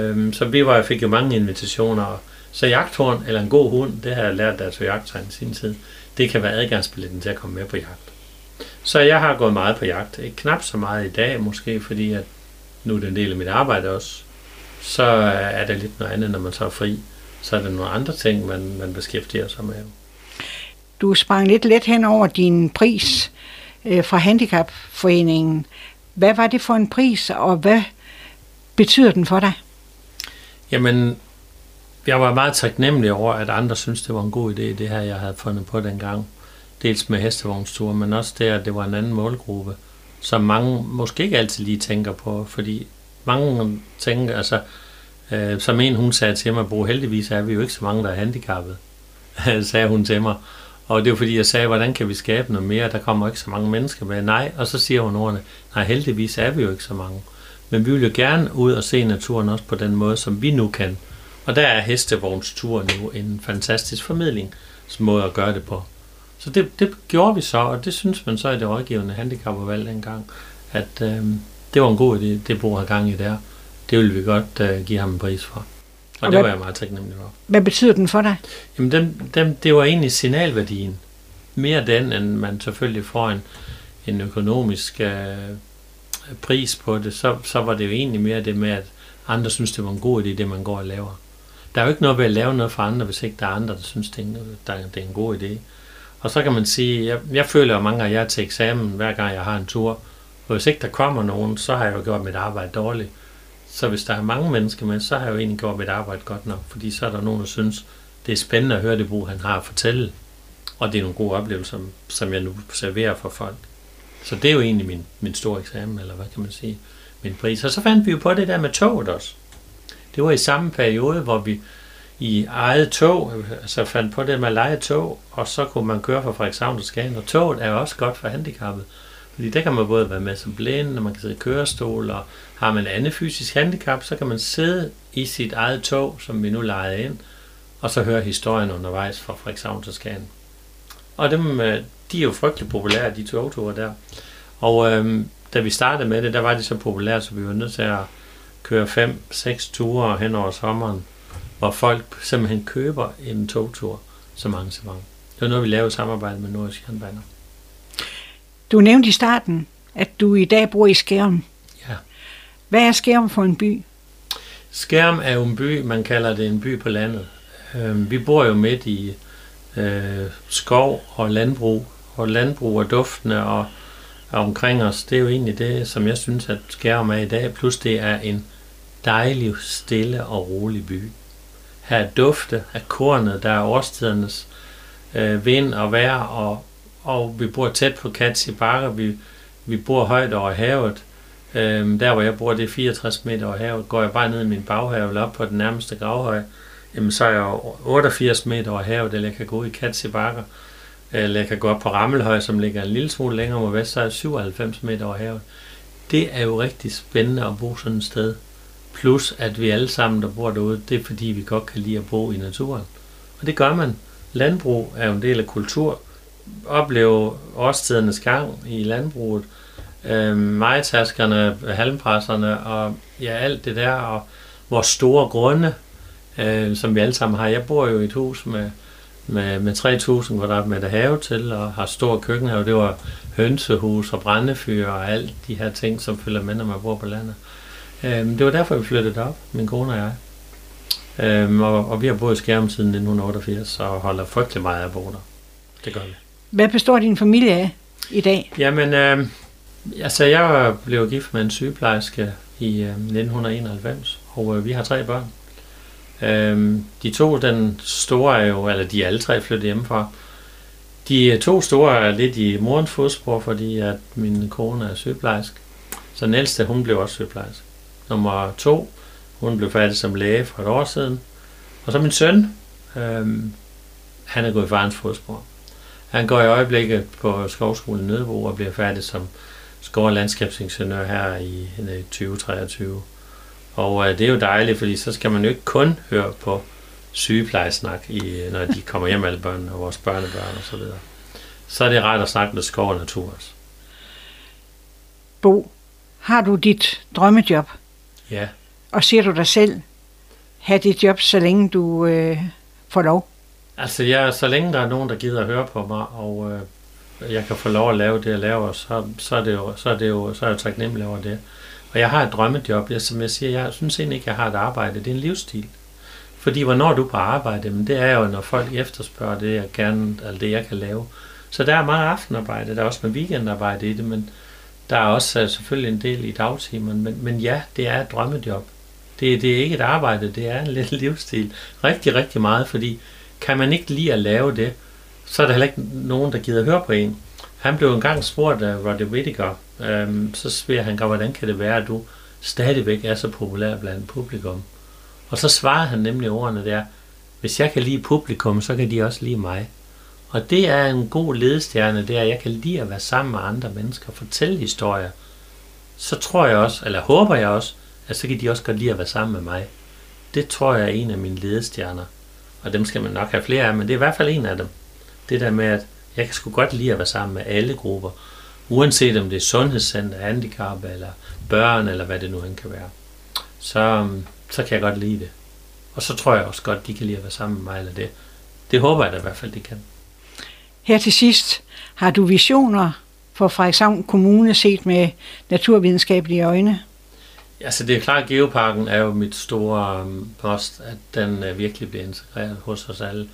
Øhm, så vi var, jeg fik jo mange invitationer. Så jagthorn, eller en god hund, det har jeg lært, da jeg tog i sin tid, det kan være adgangsbilletten til at komme med på jagt. Så jeg har gået meget på jagt. Ikke knap så meget i dag måske, fordi at nu er det en del af mit arbejde også. Så er det lidt noget andet, når man så er fri. Så er det nogle andre ting, man, man beskæftiger sig med. Du sprang lidt let hen over din pris øh, fra Handicapforeningen. Hvad var det for en pris, og hvad betyder den for dig? Jamen, jeg var meget taknemmelig over, at andre synes det var en god idé, det her, jeg havde fundet på dengang. Dels med hestevognsture, men også det, at det var en anden målgruppe, som mange måske ikke altid lige tænker på, fordi mange tænker, altså, øh, som en hun sagde til mig, Bo, heldigvis er vi jo ikke så mange, der er handicappede, sagde hun til mig. Og det var fordi, jeg sagde, hvordan kan vi skabe noget mere? Der kommer ikke så mange mennesker med. Nej, og så siger hun ordene, nej, heldigvis er vi jo ikke så mange. Men vi vil jo gerne ud og se naturen også på den måde, som vi nu kan. Og der er hestevognstur nu en fantastisk formidling, som måde at gøre det på. Så det, det gjorde vi så, og det synes man så i det rådgivende handicapudvalg engang, at øh, det var en god idé, det Bo har gang i der. Det ville vi godt øh, give ham en pris for. Og, og det hvad, var jeg meget taknemmelig for. Hvad betyder den for dig? Jamen, dem, dem, det var egentlig signalværdien. Mere den, end man selvfølgelig får en, en økonomisk øh, pris på det, så, så var det jo egentlig mere det med, at andre synes, det var en god idé, det man går og laver. Der er jo ikke noget ved at lave noget for andre, hvis ikke der er andre, der synes, det er en, der, det er en god idé. Og så kan man sige, jeg, jeg føler jo mange af jer til eksamen, hver gang jeg har en tur. Og hvis ikke der kommer nogen, så har jeg jo gjort mit arbejde dårligt. Så hvis der er mange mennesker med, så har jeg jo egentlig gjort mit arbejde godt nok. Fordi så er der nogen, der synes, det er spændende at høre det brug, han har at fortælle. Og det er nogle gode oplevelser, som jeg nu serverer for folk. Så det er jo egentlig min, min store eksamen, eller hvad kan man sige, min pris. Og så fandt vi jo på det der med toget også. Det var i samme periode, hvor vi i eget tog, altså fandt på det med at lege tog, og så kunne man køre fra Frederikshavn til Skagen, og toget er også godt for handicappet. Fordi der kan man både være med som blinde, og man kan sidde i kørestol, og har man andet fysisk handicap, så kan man sidde i sit eget tog, som vi nu lejede ind, og så høre historien undervejs fra Frederikshavn til Skagen. Og dem, øh, de er jo frygtelig populære, de togture der. Og øhm, da vi startede med det, der var de så populære, så vi var nødt til at køre 5-6 ture hen over sommeren, hvor folk simpelthen køber en togtur som arrangement. Det var noget, vi lavede i samarbejde med Nordisk Jernbaner. Du nævnte i starten, at du i dag bor i Skærm. Ja. Hvad er Skærm for en by? Skærm er jo en by, man kalder det en by på landet. Øhm, vi bor jo midt i øh, skov og landbrug, og landbrug og duftene og, og omkring os, det er jo egentlig det, som jeg synes, at Skærm er i dag, plus det er en dejlig, stille og rolig by. Her er dufte af kornet, der er årstidernes øh, vind og vejr, og, og vi bor tæt på Katsi vi, vi bor højt over havet. Øh, der hvor jeg bor, det er 64 meter over havet. Går jeg bare ned i min baghave eller op på den nærmeste gravhøj, jamen så er jeg 88 meter over havet, eller jeg kan gå ud i Katsibakker, eller jeg kan gå op på Rammelhøj, som ligger en lille smule længere mod vest, så er jeg 97 meter over havet. Det er jo rigtig spændende at bo sådan et sted. Plus at vi alle sammen, der bor derude, det er fordi, vi godt kan lide at bo i naturen. Og det gør man. Landbrug er jo en del af kultur. Opleve årstidernes gang i landbruget. Øh, majtaskerne, halmpresserne og ja, alt det der. Og vores store grunde, øh, som vi alle sammen har. Jeg bor jo i et hus med, med, med 3.000 kvadratmeter have til, og har stor køkkenhave. Det var hønsehus og brændefyr og alt de her ting, som følger med, når man bor på landet. Øhm, det var derfor, vi flyttede op, min kone og jeg. Øhm, og, og vi har boet i Skærm siden 1988, og holder frygtelig meget af at bo der. Det gør vi. Hvad består din familie af i dag? Jamen, øh, altså jeg blev gift med en sygeplejerske i øh, 1991, og øh, vi har tre børn. Øh, de to, den store er jo, eller de er alle tre flyttet hjemmefra. De to store er lidt i morens fodspor, fordi at min kone er sygeplejersk. Så den ældste, hun blev også sygeplejersk. Nummer to, hun blev færdig som læge for et år siden. Og så min søn, øhm, han er gået i farens fodspor. Han går i øjeblikket på Skovskolen Nødebo og bliver færdig som skov- og landskabsingeniør her i øh, 2023. Og øh, det er jo dejligt, fordi så skal man jo ikke kun høre på sygeplejesnak, i, øh, når de kommer hjem alle børnene og vores børnebørn og så videre. Så er det rart at snakke med skov og natur også. Bo, har du dit drømmejob? Ja. Og ser du dig selv have dit job, så længe du øh, får lov? Altså, ja, så længe der er nogen, der gider at høre på mig, og øh, jeg kan få lov at lave det, jeg laver, så, så, er, det jo, så, er, det jo, så er jeg taknemmelig over det. Og jeg har et drømmejob. Jeg, som jeg siger, jeg synes egentlig ikke, jeg har et arbejde. Det er en livsstil. Fordi hvornår du på arbejde, men det er jo, når folk efterspørger det, jeg gerne, eller det, jeg kan lave. Så der er meget aftenarbejde, der er også med weekendarbejde i det, men der er også uh, selvfølgelig en del i dagtimerne. Men, men ja, det er et drømmejob. Det, det er ikke et arbejde, det er en lidt livsstil. Rigtig, rigtig meget, fordi kan man ikke lide at lave det, så er der heller ikke nogen, der gider høre på en. Han blev engang spurgt af Roddy Whittaker, øhm, så spørger han, hvordan kan det være, at du stadigvæk er så populær blandt publikum? Og så svarede han nemlig ordene der, hvis jeg kan lide publikum, så kan de også lide mig. Og det er en god ledestjerne, det er, at jeg kan lide at være sammen med andre mennesker og fortælle historier. Så tror jeg også, eller håber jeg også, at så kan de også godt lide at være sammen med mig. Det tror jeg er en af mine ledestjerner. Og dem skal man nok have flere af, men det er i hvert fald en af dem. Det der med, at jeg kan sgu godt lide at være sammen med alle grupper. Uanset om det er sundhedscenter, handicap eller børn, eller hvad det nu end kan være. Så, øhm, så kan jeg godt lide det. Og så tror jeg også godt, de kan lide at være sammen med mig, eller det. Det håber jeg da i hvert fald, de kan. Her til sidst, har du visioner for Frederikshavn Kommune set med naturvidenskabelige øjne? Altså det er klart, at Geoparken er jo mit store øhm, post, at den øh, virkelig bliver integreret hos os alle.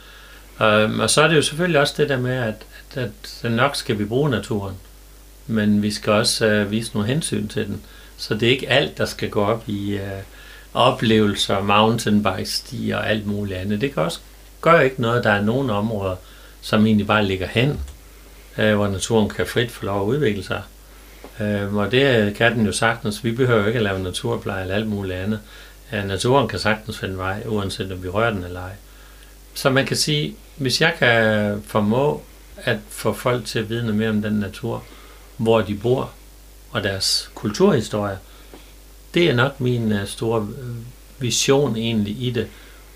Um, og så er det jo selvfølgelig også det der med, at, at, at nok skal vi bruge naturen, men vi skal også uh, vise nogle hensyn til den. Så det er ikke alt, der skal gå op i uh, oplevelser, mountainbike og alt muligt andet. Det kan også gøre ikke noget, der er nogle områder, som egentlig bare ligger hen, øh, hvor naturen kan frit få lov at udvikle sig. Øh, og det kan den jo sagtens. Vi behøver jo ikke at lave naturpleje eller alt muligt andet. Øh, naturen kan sagtens finde vej, uanset om vi rører den eller ej. Så man kan sige, hvis jeg kan formå at få folk til at vide noget mere om den natur, hvor de bor, og deres kulturhistorie, det er nok min øh, store øh, vision egentlig i det.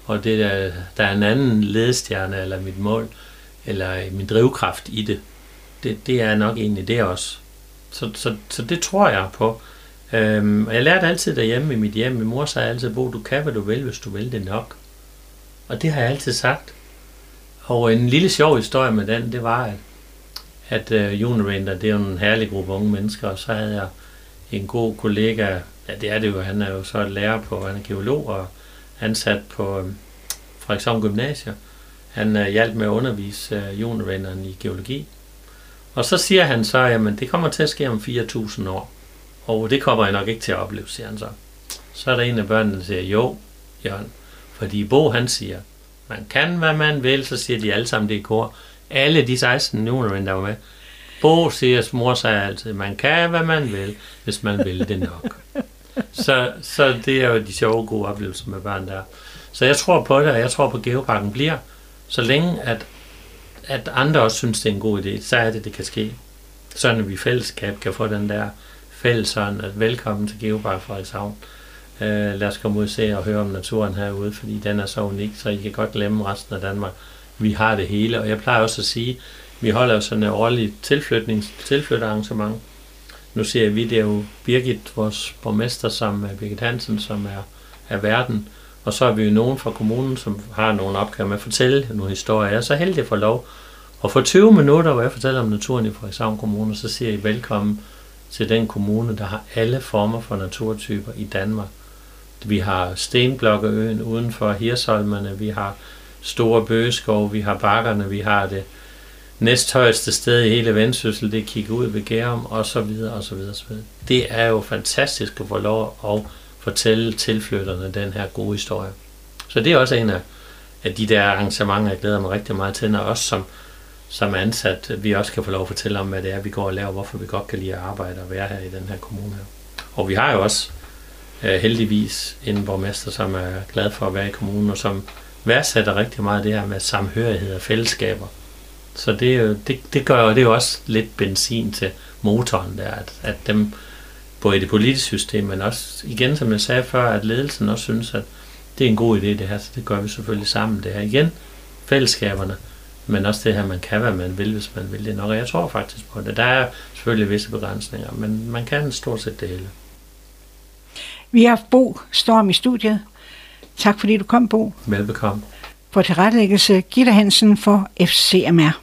Og det der, der er en anden ledestjerne, eller mit mål, eller øh, min drivkraft i det. Det, det er nok egentlig det også. Så, så, så det tror jeg på. Øhm, og jeg lærte altid derhjemme i mit hjem. Min mor sagde altid, Bo, du kan, hvad du vil, hvis du vil det nok. Og det har jeg altid sagt. Og øh, en lille sjov historie med den, det var, at, øh, at uh, Uniranger, det er jo en herlig gruppe unge mennesker, og så havde jeg en god kollega, ja det er det jo, han er jo så lærer på, han er geolog og ansat på um, Frederikshavn Gymnasium. Han øh, hjalp med at undervise øh, Unirangeren i geologi. Og så siger han så, at det kommer til at ske om 4.000 år. Og det kommer jeg nok ikke til at opleve, siger han så. Så er der en af børnene, der siger, jo, Jørgen. Fordi Bo, han siger, man kan, hvad man vil, så siger de alle sammen det i kor. Alle de 16 juniormænd, der var med. Bo siger, mor siger altid, man kan, hvad man vil, hvis man vil det nok. så, så det er jo de sjove, gode oplevelser med børn der. Så jeg tror på det, og jeg tror på, at Geoparken bliver, så længe at, at andre også synes, det er en god idé, så er det, det kan ske. Sådan at vi i fællesskab kan få den der fælles sådan, at velkommen til Geopark Frederikshavn. Øh, lad os komme ud og se og høre om naturen herude, fordi den er så unik, så I kan godt glemme resten af Danmark. Vi har det hele, og jeg plejer også at sige, vi holder jo sådan et årligt tilflytnings, tilflytterarrangement. Nu ser vi, det er jo Birgit, vores borgmester, som er Birgit Hansen, som er, er verden. Og så er vi jo nogen fra kommunen, som har nogle opgaver med at fortælle nogle historier. Jeg er så heldig at få lov. Og for 20 minutter, hvor jeg fortæller om naturen i Frederikshavn Kommune, så siger I velkommen til den kommune, der har alle former for naturtyper i Danmark. Vi har Stenblokkeøen uden for Hirsholmerne, vi har Store Bøgeskov, vi har bakkerne, vi har det næsthøjeste sted i hele Vendsyssel, det kigger ud ved Gærum, og så videre, og så videre, og så videre. Det er jo fantastisk at få lov at fortælle tilflytterne den her gode historie. Så det er også en af, af de der arrangementer, jeg glæder mig rigtig meget til, når også som, som ansat, vi også kan få lov at fortælle om, hvad det er, vi går og laver, hvorfor vi godt kan lide at arbejde og være her i den her kommune. Og vi har jo også uh, heldigvis en borgmester, som er glad for at være i kommunen, og som værdsætter rigtig meget det her med samhørighed og fællesskaber. Så det, øh, det, det gør jo, det er jo også lidt benzin til motoren der, at, at dem, både i det politiske system, men også igen, som jeg sagde før, at ledelsen også synes, at det er en god idé det her, så det gør vi selvfølgelig sammen det her. Igen, fællesskaberne, men også det her, man kan, hvad man vil, hvis man vil det nok. Og jeg tror faktisk på det. Der er selvfølgelig visse begrænsninger, men man kan stort set det hele. Vi har haft Bo Storm i studiet. Tak fordi du kom, Bo. Velbekomme. For tilrettelæggelse Gitte Hansen for FCMR.